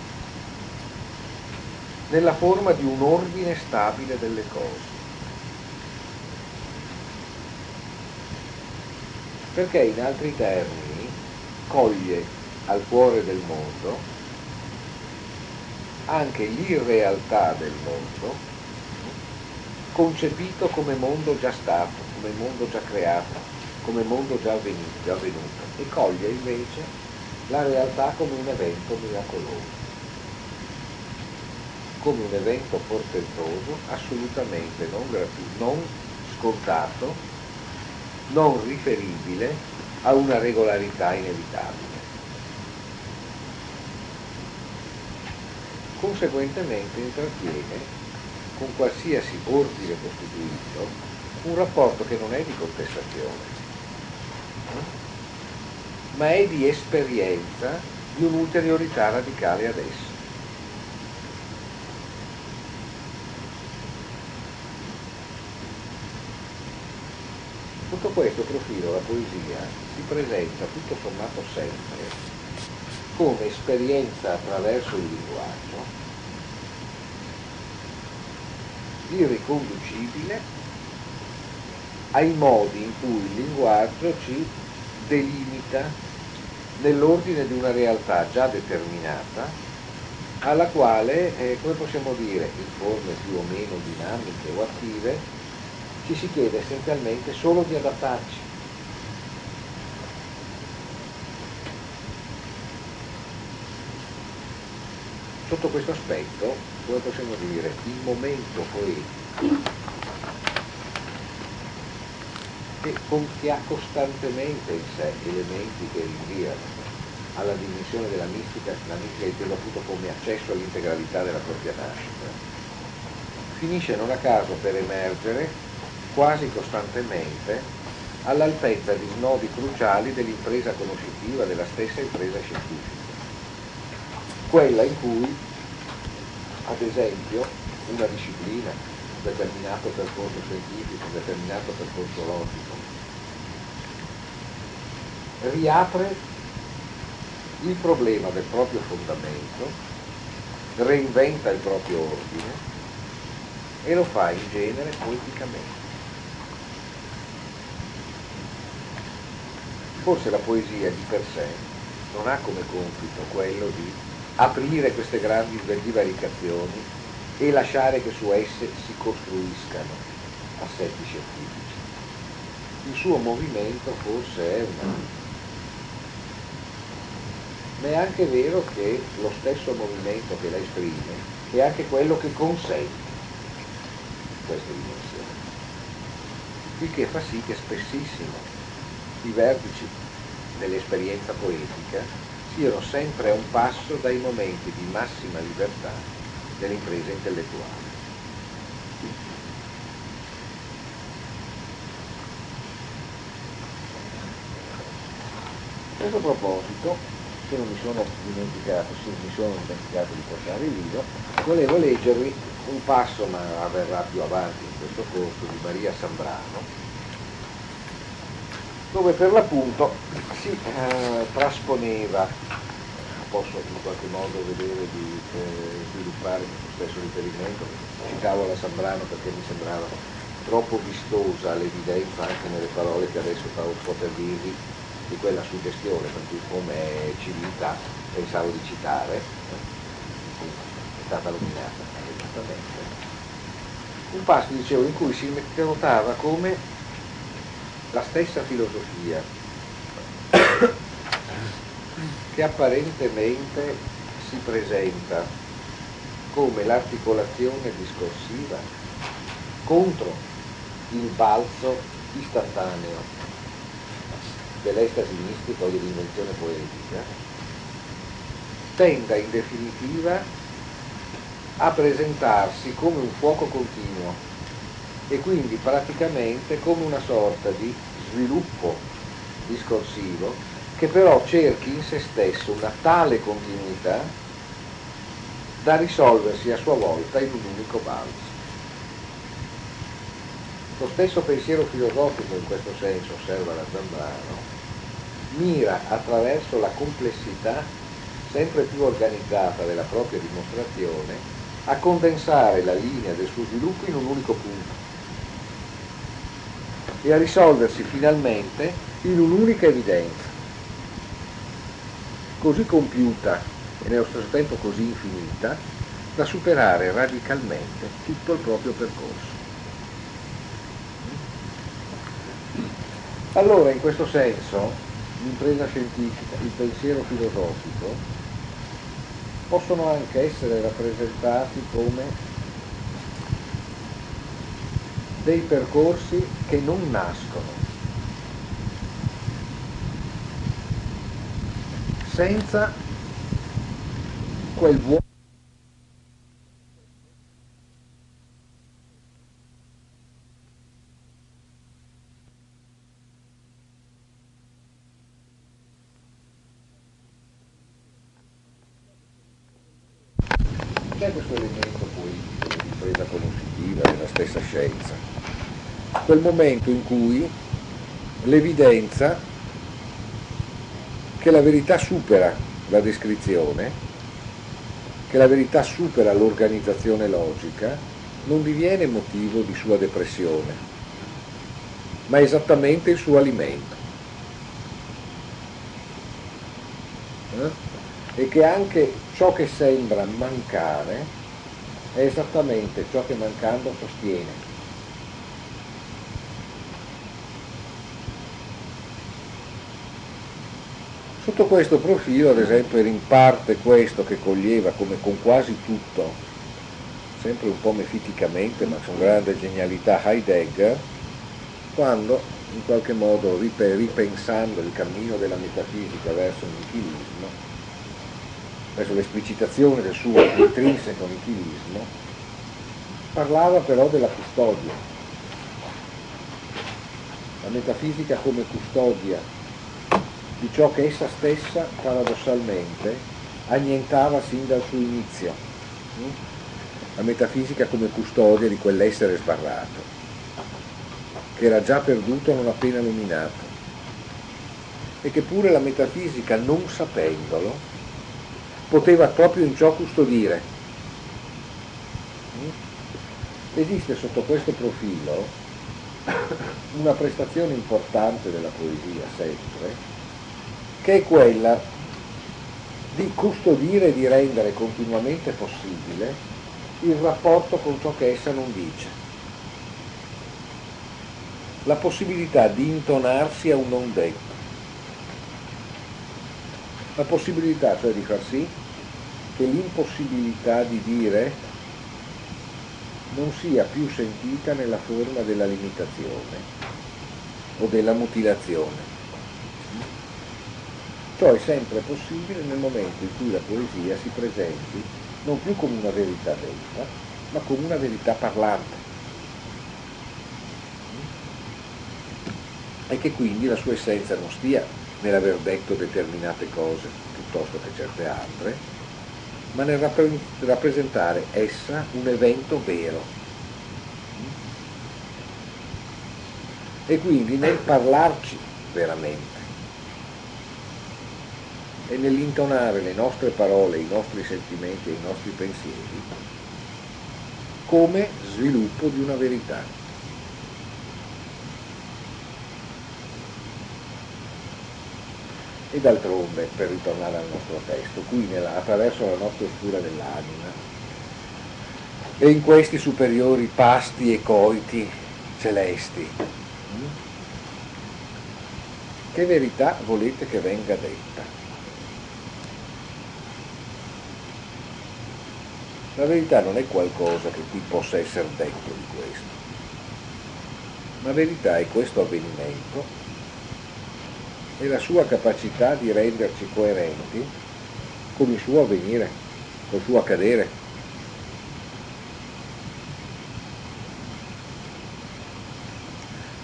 nella forma di un ordine stabile delle cose. perché in altri termini coglie al cuore del mondo anche l'irrealtà del mondo concepito come mondo già stato, come mondo già creato, come mondo già avvenuto, già avvenuto e coglie invece la realtà come un evento miracoloso, come un evento portentoso assolutamente non, gratuito, non scontato, non riferibile a una regolarità inevitabile. Conseguentemente intrattiene con qualsiasi ordine costituito un rapporto che non è di contestazione, ma è di esperienza di un'ulteriorità radicale ad esso. Sotto questo profilo la poesia si presenta tutto sommato sempre come esperienza attraverso il linguaggio irriconducibile ai modi in cui il linguaggio ci delimita nell'ordine di una realtà già determinata alla quale, eh, come possiamo dire, in forme più o meno dinamiche o attive, ci si chiede essenzialmente solo di adattarci. Sotto questo aspetto, come possiamo dire, il momento poetico che, che ha costantemente in sé elementi che rinviano alla dimensione della mistica, la mistica intesa appunto come accesso all'integralità della propria nascita, finisce non a caso per emergere quasi costantemente all'altezza di snodi cruciali dell'impresa conoscitiva, della stessa impresa scientifica, quella in cui, ad esempio, una disciplina, determinato percorso scientifico, un determinato percorso logico, riapre il problema del proprio fondamento, reinventa il proprio ordine e lo fa in genere poeticamente. Forse la poesia di per sé non ha come compito quello di aprire queste grandi divaricazioni e lasciare che su esse si costruiscano assetti scientifici. Il suo movimento forse è una ma è anche vero che lo stesso movimento che la esprime è anche quello che consente queste dimensioni. Il che fa sì che spessissimo i vertici dell'esperienza poetica siano sempre a un passo dai momenti di massima libertà dell'impresa intellettuale. A questo proposito che non mi sono dimenticato, sì, mi sono dimenticato di portare il libro, volevo leggervi un passo, ma avverrà più avanti in questo corso, di Maria Sambrano, dove per l'appunto si eh, trasponeva, posso in qualche modo vedere di eh, sviluppare questo stesso riferimento, citavo la Sambrano perché mi sembrava troppo vistosa l'evidenza anche nelle parole che adesso stavo per dirvi di quella suggestione, per cui come civiltà pensavo di citare, è stata nominata esattamente. Un passo, dicevo, in cui si notava come la stessa filosofia che apparentemente si presenta come l'articolazione discorsiva contro il balzo istantaneo dell'estasi mistica o dell'invenzione poetica, tenda in definitiva a presentarsi come un fuoco continuo e quindi praticamente come una sorta di sviluppo discorsivo che però cerchi in se stesso una tale continuità da risolversi a sua volta in un unico balzo. Lo stesso pensiero filosofico in questo senso, osserva la Zambrano, mira attraverso la complessità sempre più organizzata della propria dimostrazione a condensare la linea del suo sviluppo in un unico punto e a risolversi finalmente in un'unica evidenza, così compiuta e nello stesso tempo così infinita da superare radicalmente tutto il proprio percorso. Allora, in questo senso, l'impresa scientifica, il pensiero filosofico, possono anche essere rappresentati come dei percorsi che non nascono senza quel vuoto. Nella stessa scienza. Quel momento in cui l'evidenza che la verità supera la descrizione, che la verità supera l'organizzazione logica, non diviene motivo di sua depressione, ma esattamente il suo alimento. Eh? E che anche ciò che sembra mancare è esattamente ciò che mancando sostiene. Sotto questo profilo, ad esempio, era in parte questo che coglieva come con quasi tutto, sempre un po' mefiticamente, ma con grande genialità, Heidegger, quando in qualche modo ripensando il cammino della metafisica verso il nichilismo, verso l'esplicitazione del suo intrinseco nichilismo, parlava però della custodia. La metafisica come custodia di ciò che essa stessa paradossalmente annientava sin dal suo inizio, la metafisica come custodia di quell'essere sbarrato, che era già perduto non appena nominato, e che pure la metafisica, non sapendolo, poteva proprio in ciò custodire. Esiste sotto questo profilo una prestazione importante della poesia sempre, che è quella di custodire e di rendere continuamente possibile il rapporto con ciò che essa non dice. La possibilità di intonarsi a un non detto. La possibilità cioè di far sì che l'impossibilità di dire non sia più sentita nella forma della limitazione o della mutilazione Ciò è sempre possibile nel momento in cui la poesia si presenti non più come una verità detta, ma come una verità parlante. E che quindi la sua essenza non stia nell'aver detto determinate cose piuttosto che certe altre, ma nel rappresentare essa un evento vero. E quindi nel parlarci veramente e nell'intonare le nostre parole, i nostri sentimenti e i nostri pensieri come sviluppo di una verità. E d'altronde, per ritornare al nostro testo, qui nella, attraverso la nostra oscura dell'anima e in questi superiori pasti e coiti celesti, hm? che verità volete che venga detta? La verità non è qualcosa che qui possa essere detto di questo. La verità è questo avvenimento e la sua capacità di renderci coerenti con il suo avvenire, col suo accadere.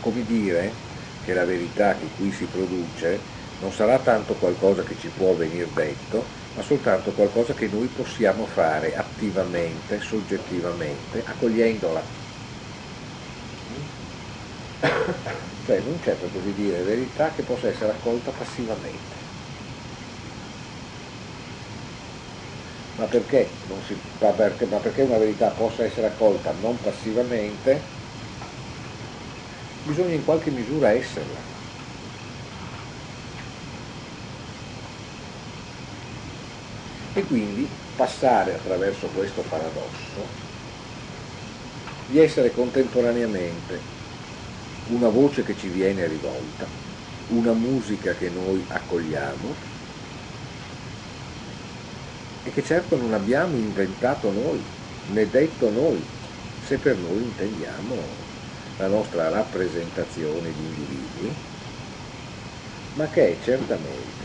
Come dire che la verità che qui si produce non sarà tanto qualcosa che ci può venire detto, ma soltanto qualcosa che noi possiamo fare attivamente, soggettivamente, accogliendola. Cioè non c'è per così dire verità che possa essere accolta passivamente. Ma perché, si, ma perché, ma perché una verità possa essere accolta non passivamente, bisogna in qualche misura esserla. E quindi passare attraverso questo paradosso di essere contemporaneamente una voce che ci viene rivolta, una musica che noi accogliamo e che certo non abbiamo inventato noi, né detto noi, se per noi intendiamo la nostra rappresentazione di individui, ma che è certamente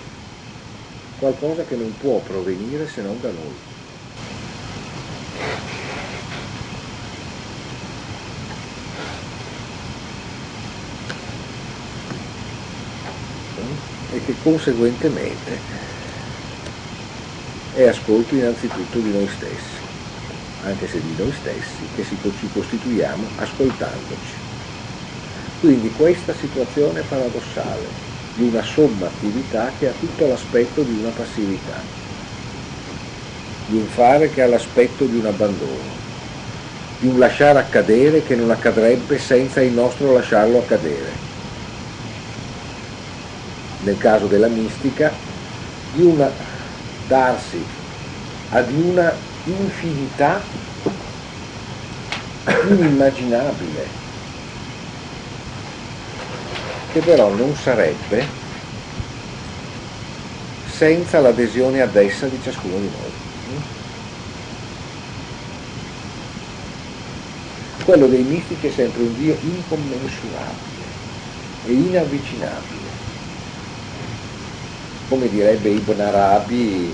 qualcosa che non può provenire se non da noi. E che conseguentemente è ascolto innanzitutto di noi stessi, anche se di noi stessi che ci costituiamo ascoltandoci. Quindi questa situazione paradossale di una somma attività che ha tutto l'aspetto di una passività, di un fare che ha l'aspetto di un abbandono, di un lasciare accadere che non accadrebbe senza il nostro lasciarlo accadere. Nel caso della mistica, di una darsi ad una infinità inimmaginabile, che però non sarebbe senza l'adesione ad essa di ciascuno di noi. Quello dei mistici è sempre un Dio incommensurabile e inavvicinabile come direbbe Ibn Arabi,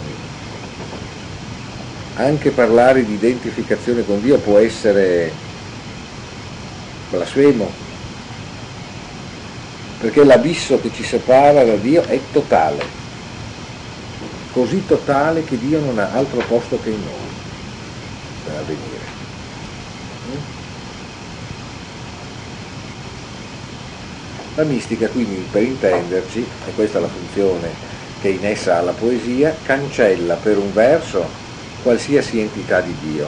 anche parlare di identificazione con Dio può essere blasfemo, perché l'abisso che ci separa da Dio è totale, così totale che Dio non ha altro posto che in noi per avvenire. La mistica quindi per intenderci, e questa è la funzione che in essa ha la poesia, cancella per un verso qualsiasi entità di Dio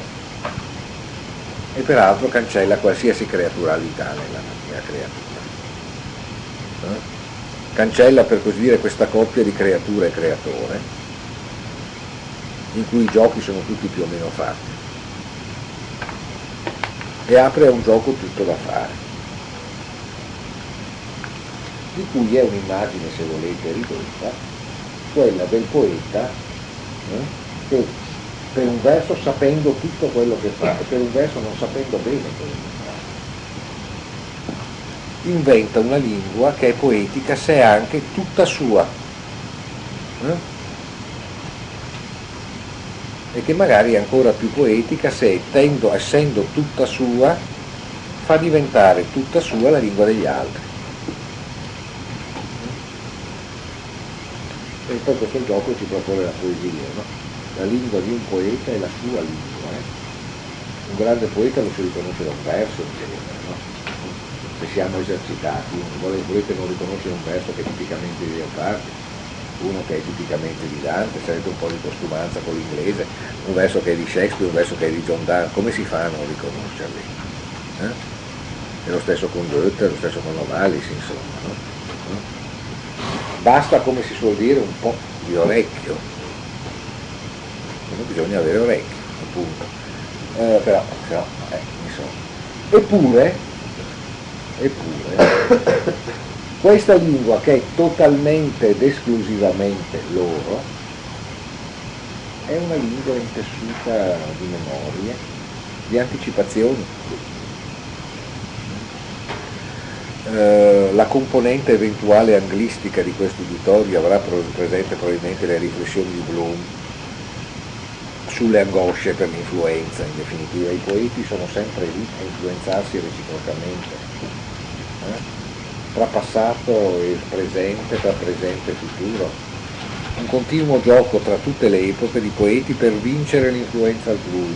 e peraltro cancella qualsiasi creaturalità nella, nella creatura. Eh? Cancella per così dire questa coppia di creatura e creatore, in cui i giochi sono tutti più o meno fatti, e apre a un gioco tutto da fare, di cui è un'immagine, se volete, ridotta, quella del poeta eh, che per un verso sapendo tutto quello che fa e per un verso non sapendo bene quello che fa, inventa una lingua che è poetica se è anche tutta sua. Eh? E che magari è ancora più poetica se, tendo, essendo tutta sua, fa diventare tutta sua la lingua degli altri. e poi questo gioco ci propone la poesia, no? la lingua di un poeta è la sua lingua. Eh? Un grande poeta lo si riconosce da un verso in genere, se siamo esercitati, volete non riconoscere un verso che è tipicamente di Leopardi, uno che è tipicamente di Dante, avete un po' di costumanza con l'inglese, un verso che è di Shakespeare, un verso che è di John Donne, come si fa a non riconoscerli? Eh? E lo stesso con Goethe, lo stesso con Novalis, insomma. No? basta come si suol dire un po' di orecchio, quindi bisogna avere orecchio, appunto. Eh, però, però eh, insomma. Eppure, eppure, questa lingua che è totalmente ed esclusivamente loro, è una lingua intessuta di memorie, di anticipazioni, eh, la componente eventuale anglistica di questo uditorio avrà presente probabilmente le riflessioni di Bloom sulle angosce per l'influenza, in definitiva i poeti sono sempre lì a influenzarsi reciprocamente, eh? tra passato e presente, tra presente e futuro, un continuo gioco tra tutte le epoche di poeti per vincere l'influenza altrui,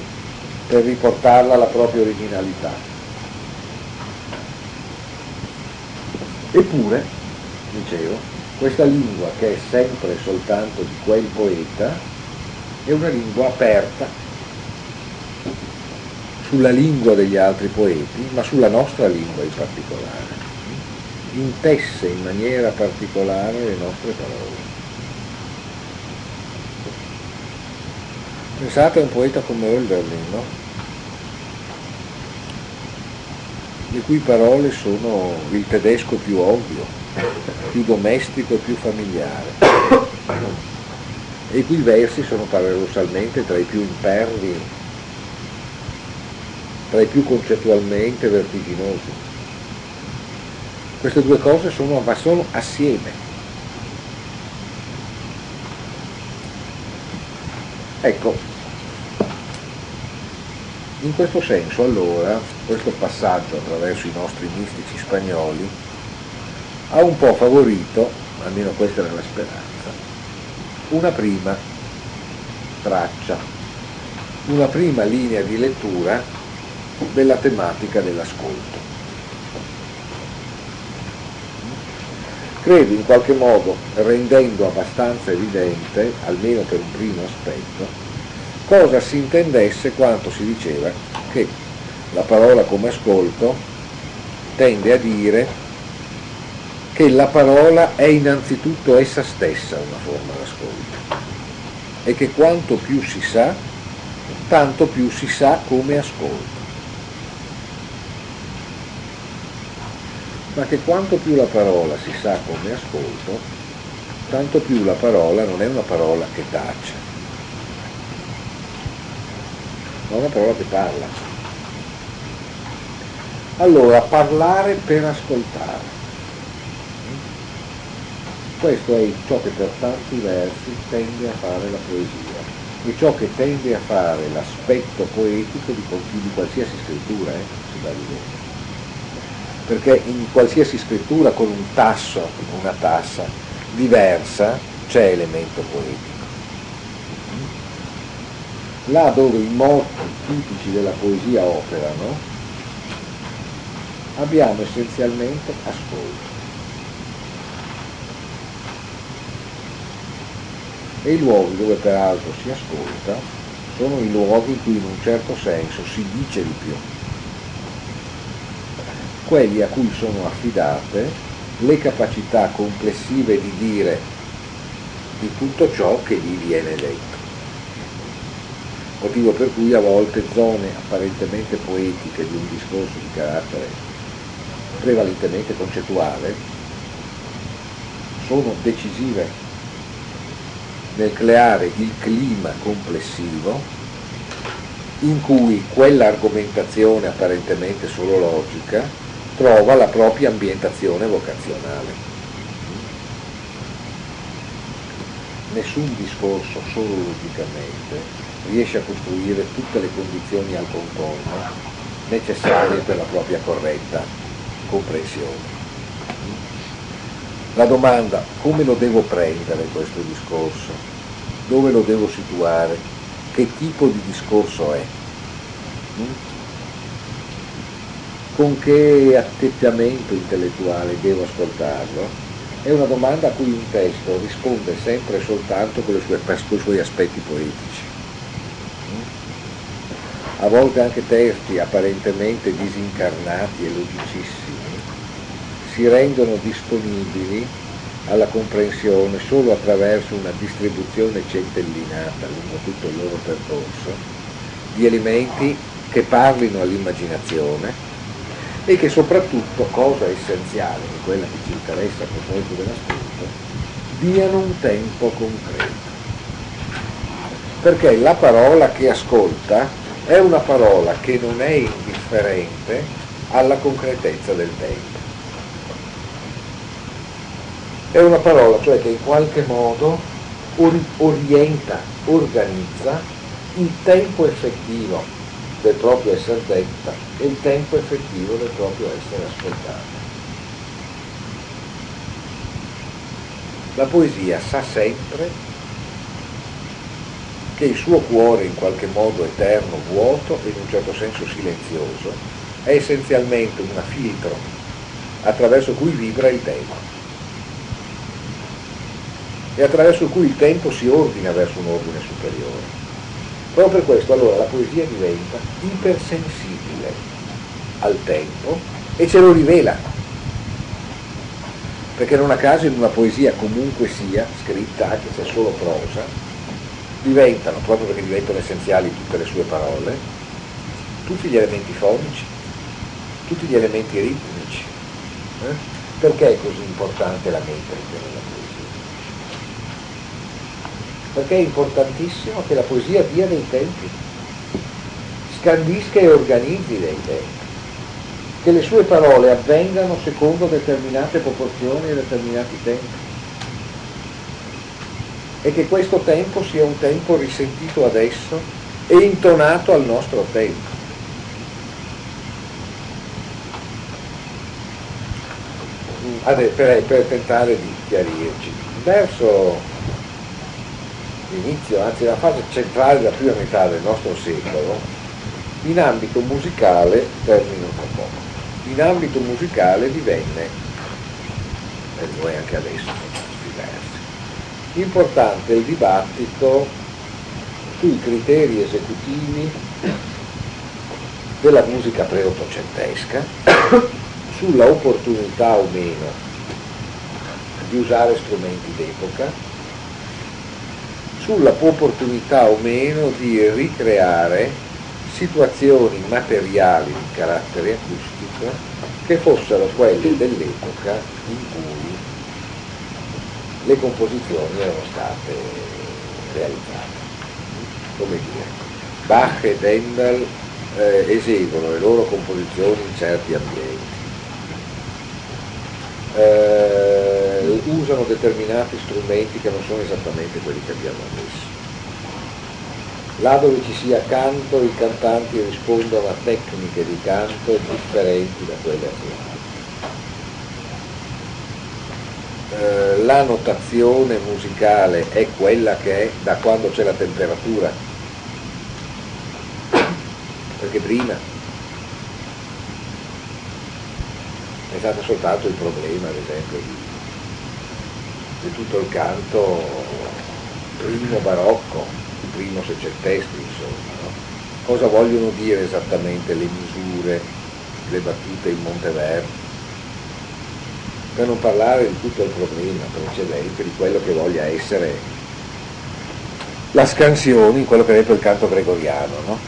per riportarla alla propria originalità. Eppure, dicevo, questa lingua che è sempre soltanto di quel poeta è una lingua aperta sulla lingua degli altri poeti, ma sulla nostra lingua in particolare. Intesse in maniera particolare le nostre parole. Pensate a un poeta come Hölderlin, no? le cui parole sono il tedesco più ovvio, più domestico e più familiare, e i cui versi sono paradossalmente tra i più impervi, tra i più concettualmente vertiginosi. Queste due cose sono, ma sono assieme. Ecco, in questo senso allora questo passaggio attraverso i nostri mistici spagnoli ha un po' favorito, almeno questa era la speranza, una prima traccia, una prima linea di lettura della tematica dell'ascolto. Credo in qualche modo rendendo abbastanza evidente, almeno per un primo aspetto, cosa si intendesse quanto si diceva che la parola come ascolto tende a dire che la parola è innanzitutto essa stessa una forma d'ascolto e che quanto più si sa, tanto più si sa come ascolto. Ma che quanto più la parola si sa come ascolto, tanto più la parola non è una parola che tace, ma una parola che parla. Allora, parlare per ascoltare. Questo è ciò che per tanti versi tende a fare la poesia e ciò che tende a fare l'aspetto poetico di, di qualsiasi scrittura, eh, si a vedere. Perché in qualsiasi scrittura con un tasso, una tassa diversa, c'è elemento poetico là dove i moti tipici della poesia operano, abbiamo essenzialmente ascolto. E i luoghi dove peraltro si ascolta sono i luoghi in cui in un certo senso si dice di più, quelli a cui sono affidate le capacità complessive di dire di tutto ciò che gli viene detto. Motivo per cui a volte zone apparentemente poetiche di un discorso di carattere prevalentemente concettuale sono decisive nel creare il clima complessivo in cui quell'argomentazione apparentemente solo logica trova la propria ambientazione vocazionale. Nessun discorso solo logicamente riesce a costruire tutte le condizioni al contorno necessarie per la propria corretta comprensione. La domanda come lo devo prendere questo discorso? Dove lo devo situare? Che tipo di discorso è? Con che atteggiamento intellettuale devo ascoltarlo? È una domanda a cui un testo risponde sempre e soltanto con, sue, con i suoi aspetti poetici a volte anche testi apparentemente disincarnati e logicissimi, si rendono disponibili alla comprensione solo attraverso una distribuzione centellinata lungo tutto il loro percorso di elementi che parlino all'immaginazione e che soprattutto, cosa essenziale, e quella che ci interessa a proposito dell'ascolto, diano un tempo concreto. Perché la parola che ascolta è una parola che non è indifferente alla concretezza del tempo. È una parola cioè che in qualche modo orienta, organizza il tempo effettivo del proprio essere detta e il tempo effettivo del proprio essere ascoltato. La poesia sa sempre che il suo cuore in qualche modo eterno, vuoto e in un certo senso silenzioso è essenzialmente un filtro attraverso cui vibra il tempo e attraverso cui il tempo si ordina verso un ordine superiore. Proprio per questo allora la poesia diventa ipersensibile al tempo e ce lo rivela. Perché non a caso in una poesia comunque sia scritta, anche se è solo prosa, diventano, proprio perché diventano essenziali tutte le sue parole, tutti gli elementi fonici, tutti gli elementi ritmici. Eh? Perché è così importante la metrica nella poesia? Perché è importantissimo che la poesia dia dei tempi, scandisca e organizzi dei tempi, che le sue parole avvengano secondo determinate proporzioni e determinati tempi e che questo tempo sia un tempo risentito adesso e intonato al nostro tempo. Per, per tentare di chiarirci, verso l'inizio, anzi la fase centrale della prima metà del nostro secolo, in ambito musicale, termino tra poco, in ambito musicale divenne, e lo è anche adesso, importante il dibattito sui criteri esecutivi della musica preottocentesca, sulla opportunità o meno di usare strumenti d'epoca, sulla opportunità o meno di ricreare situazioni materiali di carattere acustico che fossero quelle dell'epoca in cui le composizioni erano state realizzate. Come dire, Bach e Dendal eh, eseguono le loro composizioni in certi ambienti, eh, usano determinati strumenti che non sono esattamente quelli che abbiamo adesso. Là dove ci sia canto, i cantanti rispondono a tecniche di canto differenti da quelle attuali. Eh, la notazione musicale è quella che è da quando c'è la temperatura, perché prima è stato soltanto il problema, ad esempio, di, di tutto il canto primo barocco, primo seicentesco, insomma. No? Cosa vogliono dire esattamente le misure, le battute in Monteverdi? per non parlare di tutto il problema precedente, di quello che voglia essere la scansione in quello che è detto il canto gregoriano. No?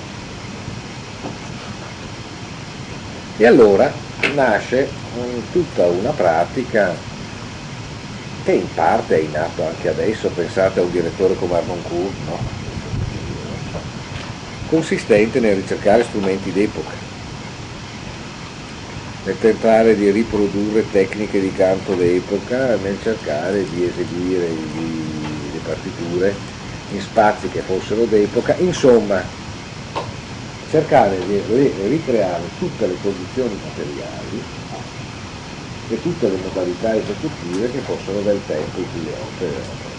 E allora nasce tutta una pratica che in parte è in atto anche adesso, pensate a un direttore come Arnoncourt, no? consistente nel ricercare strumenti d'epoca nel tentare di riprodurre tecniche di canto d'epoca, nel cercare di eseguire le partiture in spazi che fossero d'epoca, insomma cercare di ricreare tutte le condizioni materiali e tutte le modalità esecutive che fossero del tempo in cui le opere erano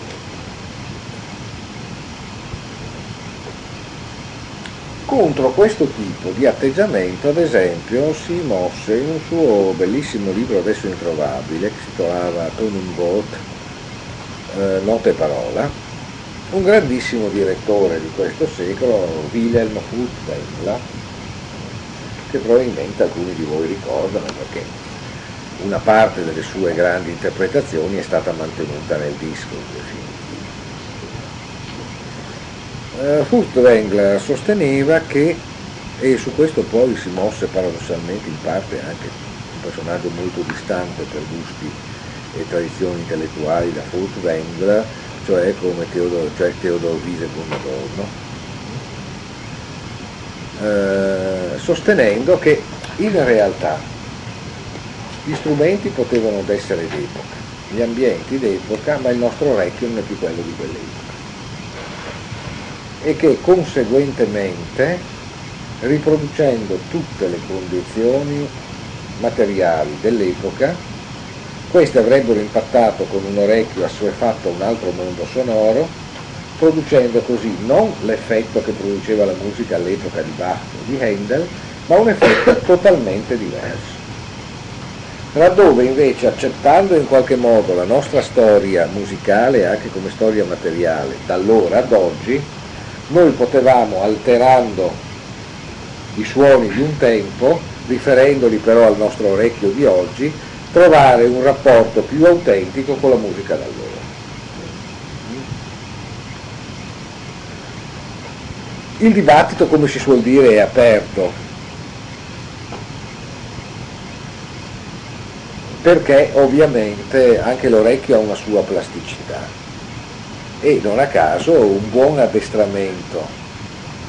Contro questo tipo di atteggiamento, ad esempio, si mosse in un suo bellissimo libro adesso introvabile, che si trovava Tonum Boat, eh, Note e Parola, un grandissimo direttore di questo secolo, Wilhelm Furtwängler, che probabilmente alcuni di voi ricordano perché una parte delle sue grandi interpretazioni è stata mantenuta nel disco eh, Furtwängler sosteneva che, e su questo poi si mosse paradossalmente in parte anche un personaggio molto distante per gusti e tradizioni intellettuali da Furtwängler, cioè come Theodor, cioè Theodor Wiese Adorno, eh, sostenendo che in realtà gli strumenti potevano essere d'epoca, gli ambienti d'epoca, ma il nostro orecchio non è più quello di quell'epoca. E che conseguentemente riproducendo tutte le condizioni materiali dell'epoca, queste avrebbero impattato con un orecchio assuefatto a un altro mondo sonoro, producendo così non l'effetto che produceva la musica all'epoca di Bach o di Handel, ma un effetto totalmente diverso. Laddove invece accettando in qualche modo la nostra storia musicale anche come storia materiale, da allora ad oggi, noi potevamo, alterando i suoni di un tempo, riferendoli però al nostro orecchio di oggi, trovare un rapporto più autentico con la musica d'allora. il dibattito, come si suol dire, è aperto, perché ovviamente anche l'orecchio ha una sua plasticità e non a caso un buon addestramento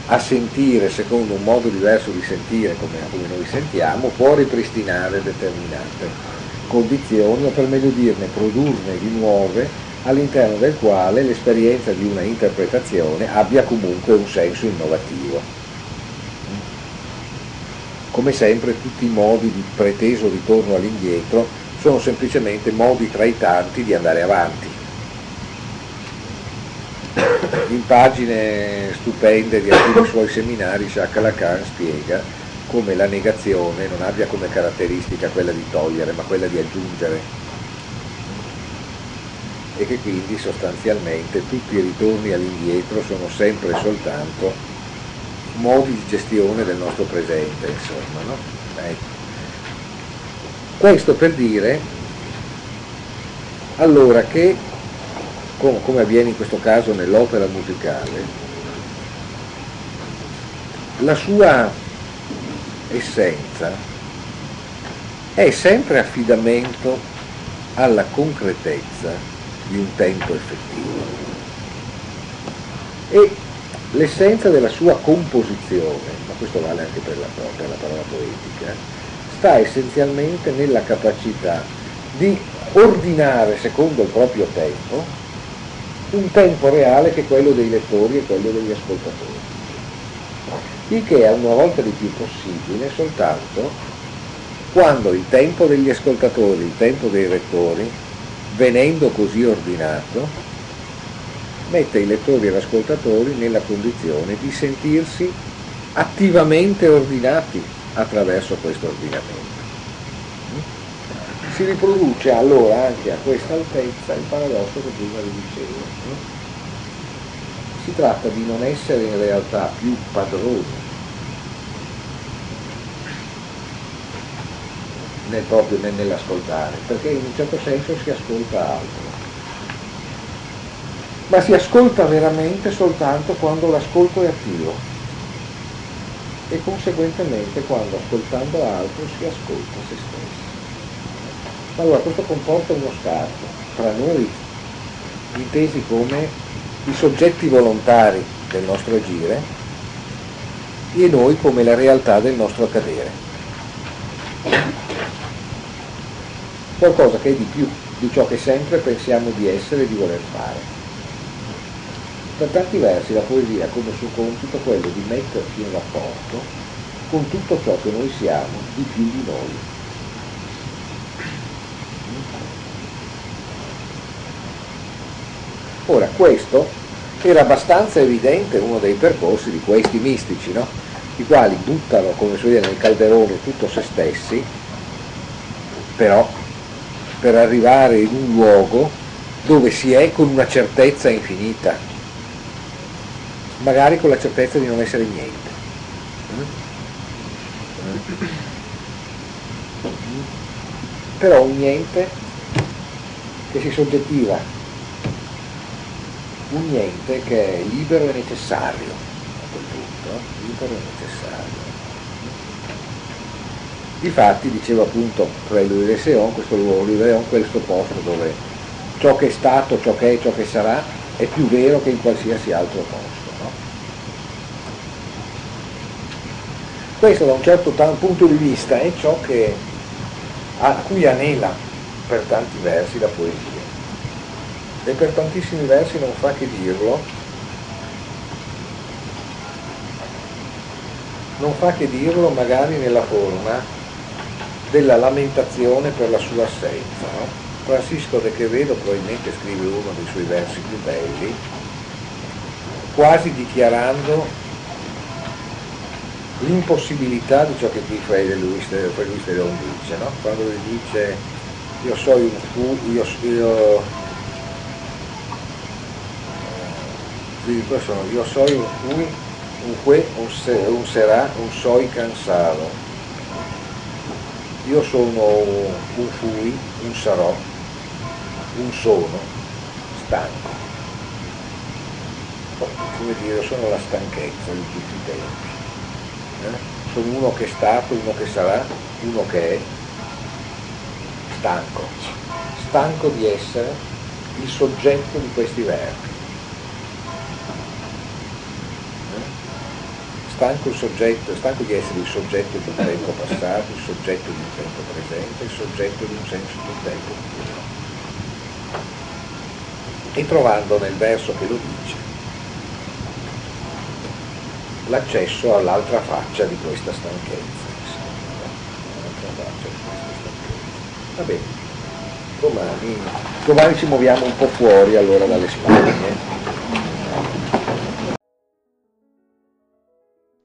a sentire secondo un modo diverso di sentire come, noi sentiamo può ripristinare determinate condizioni o per meglio dirne produrne di nuove all'interno del quale l'esperienza di una interpretazione abbia comunque un senso innovativo. Come sempre tutti i modi di preteso ritorno all'indietro sono semplicemente modi tra i tanti di andare avanti. In pagine stupende di alcuni suoi seminari Jacques Lacan spiega come la negazione non abbia come caratteristica quella di togliere, ma quella di aggiungere. E che quindi sostanzialmente tutti i ritorni all'indietro sono sempre e soltanto modi di gestione del nostro presente, insomma. No? Ecco. Questo per dire allora che, come avviene in questo caso nell'opera musicale, la sua essenza è sempre affidamento alla concretezza di un tempo effettivo. E l'essenza della sua composizione, ma questo vale anche per la, per la parola poetica, sta essenzialmente nella capacità di ordinare secondo il proprio tempo un tempo reale che è quello dei lettori e quello degli ascoltatori il che è una volta di più possibile soltanto quando il tempo degli ascoltatori, il tempo dei lettori, venendo così ordinato, mette i lettori e gli ascoltatori nella condizione di sentirsi attivamente ordinati attraverso questo ordinamento. Si riproduce allora anche a questa altezza il paradosso che prima vi dicevo si tratta di non essere in realtà più padroni nel proprio nell'ascoltare, perché in un certo senso si ascolta altro. Ma si ascolta veramente soltanto quando l'ascolto è attivo e conseguentemente quando ascoltando altro si ascolta se stesso. Allora questo comporta uno scarto tra noi intesi come i soggetti volontari del nostro agire e noi come la realtà del nostro accadere. Qualcosa che è di più di ciò che sempre pensiamo di essere e di voler fare. Per tanti versi la poesia ha come suo compito quello di metterci in rapporto con tutto ciò che noi siamo di più di noi. Ora, questo era abbastanza evidente uno dei percorsi di questi mistici, no? i quali buttano, come si vede nel calderone, tutto se stessi, però per arrivare in un luogo dove si è con una certezza infinita, magari con la certezza di non essere niente. Però un niente che si soggettiva un niente che è libero e necessario a quel punto, libero e necessario. Difatti, diceva appunto Louis de Seon, questo luogo di Leon, questo posto dove ciò che è stato, ciò che è, ciò che sarà, è più vero che in qualsiasi altro posto. No? Questo da un certo punto di vista è ciò che, a cui anela per tanti versi la poesia e per tantissimi versi non fa che dirlo, non fa che dirlo magari nella forma della lamentazione per la sua assenza. No? Francisco de Quevedo probabilmente scrive uno dei suoi versi più belli, quasi dichiarando l'impossibilità di ciò che qui Frei Luis de, Luis Leon dice, no? quando dice io so fu, io, dico sono io soy un fui, un fue, un, se, un será, un soy cansado. Io sono un fui, un sarò, un sono stanco. come dire, sono la stanchezza di tutti i tempi. Eh? Sono uno che è stato, uno che sarà, uno che è stanco, stanco di essere il soggetto di questi verbi. Stanco, soggetto, stanco di essere il soggetto di un tempo passato, il soggetto di un tempo presente, il soggetto di un senso di un tempo futuro. E trovando nel verso che lo dice l'accesso all'altra faccia di questa stanchezza. Va bene, domani, domani ci muoviamo un po' fuori allora dalle spagne.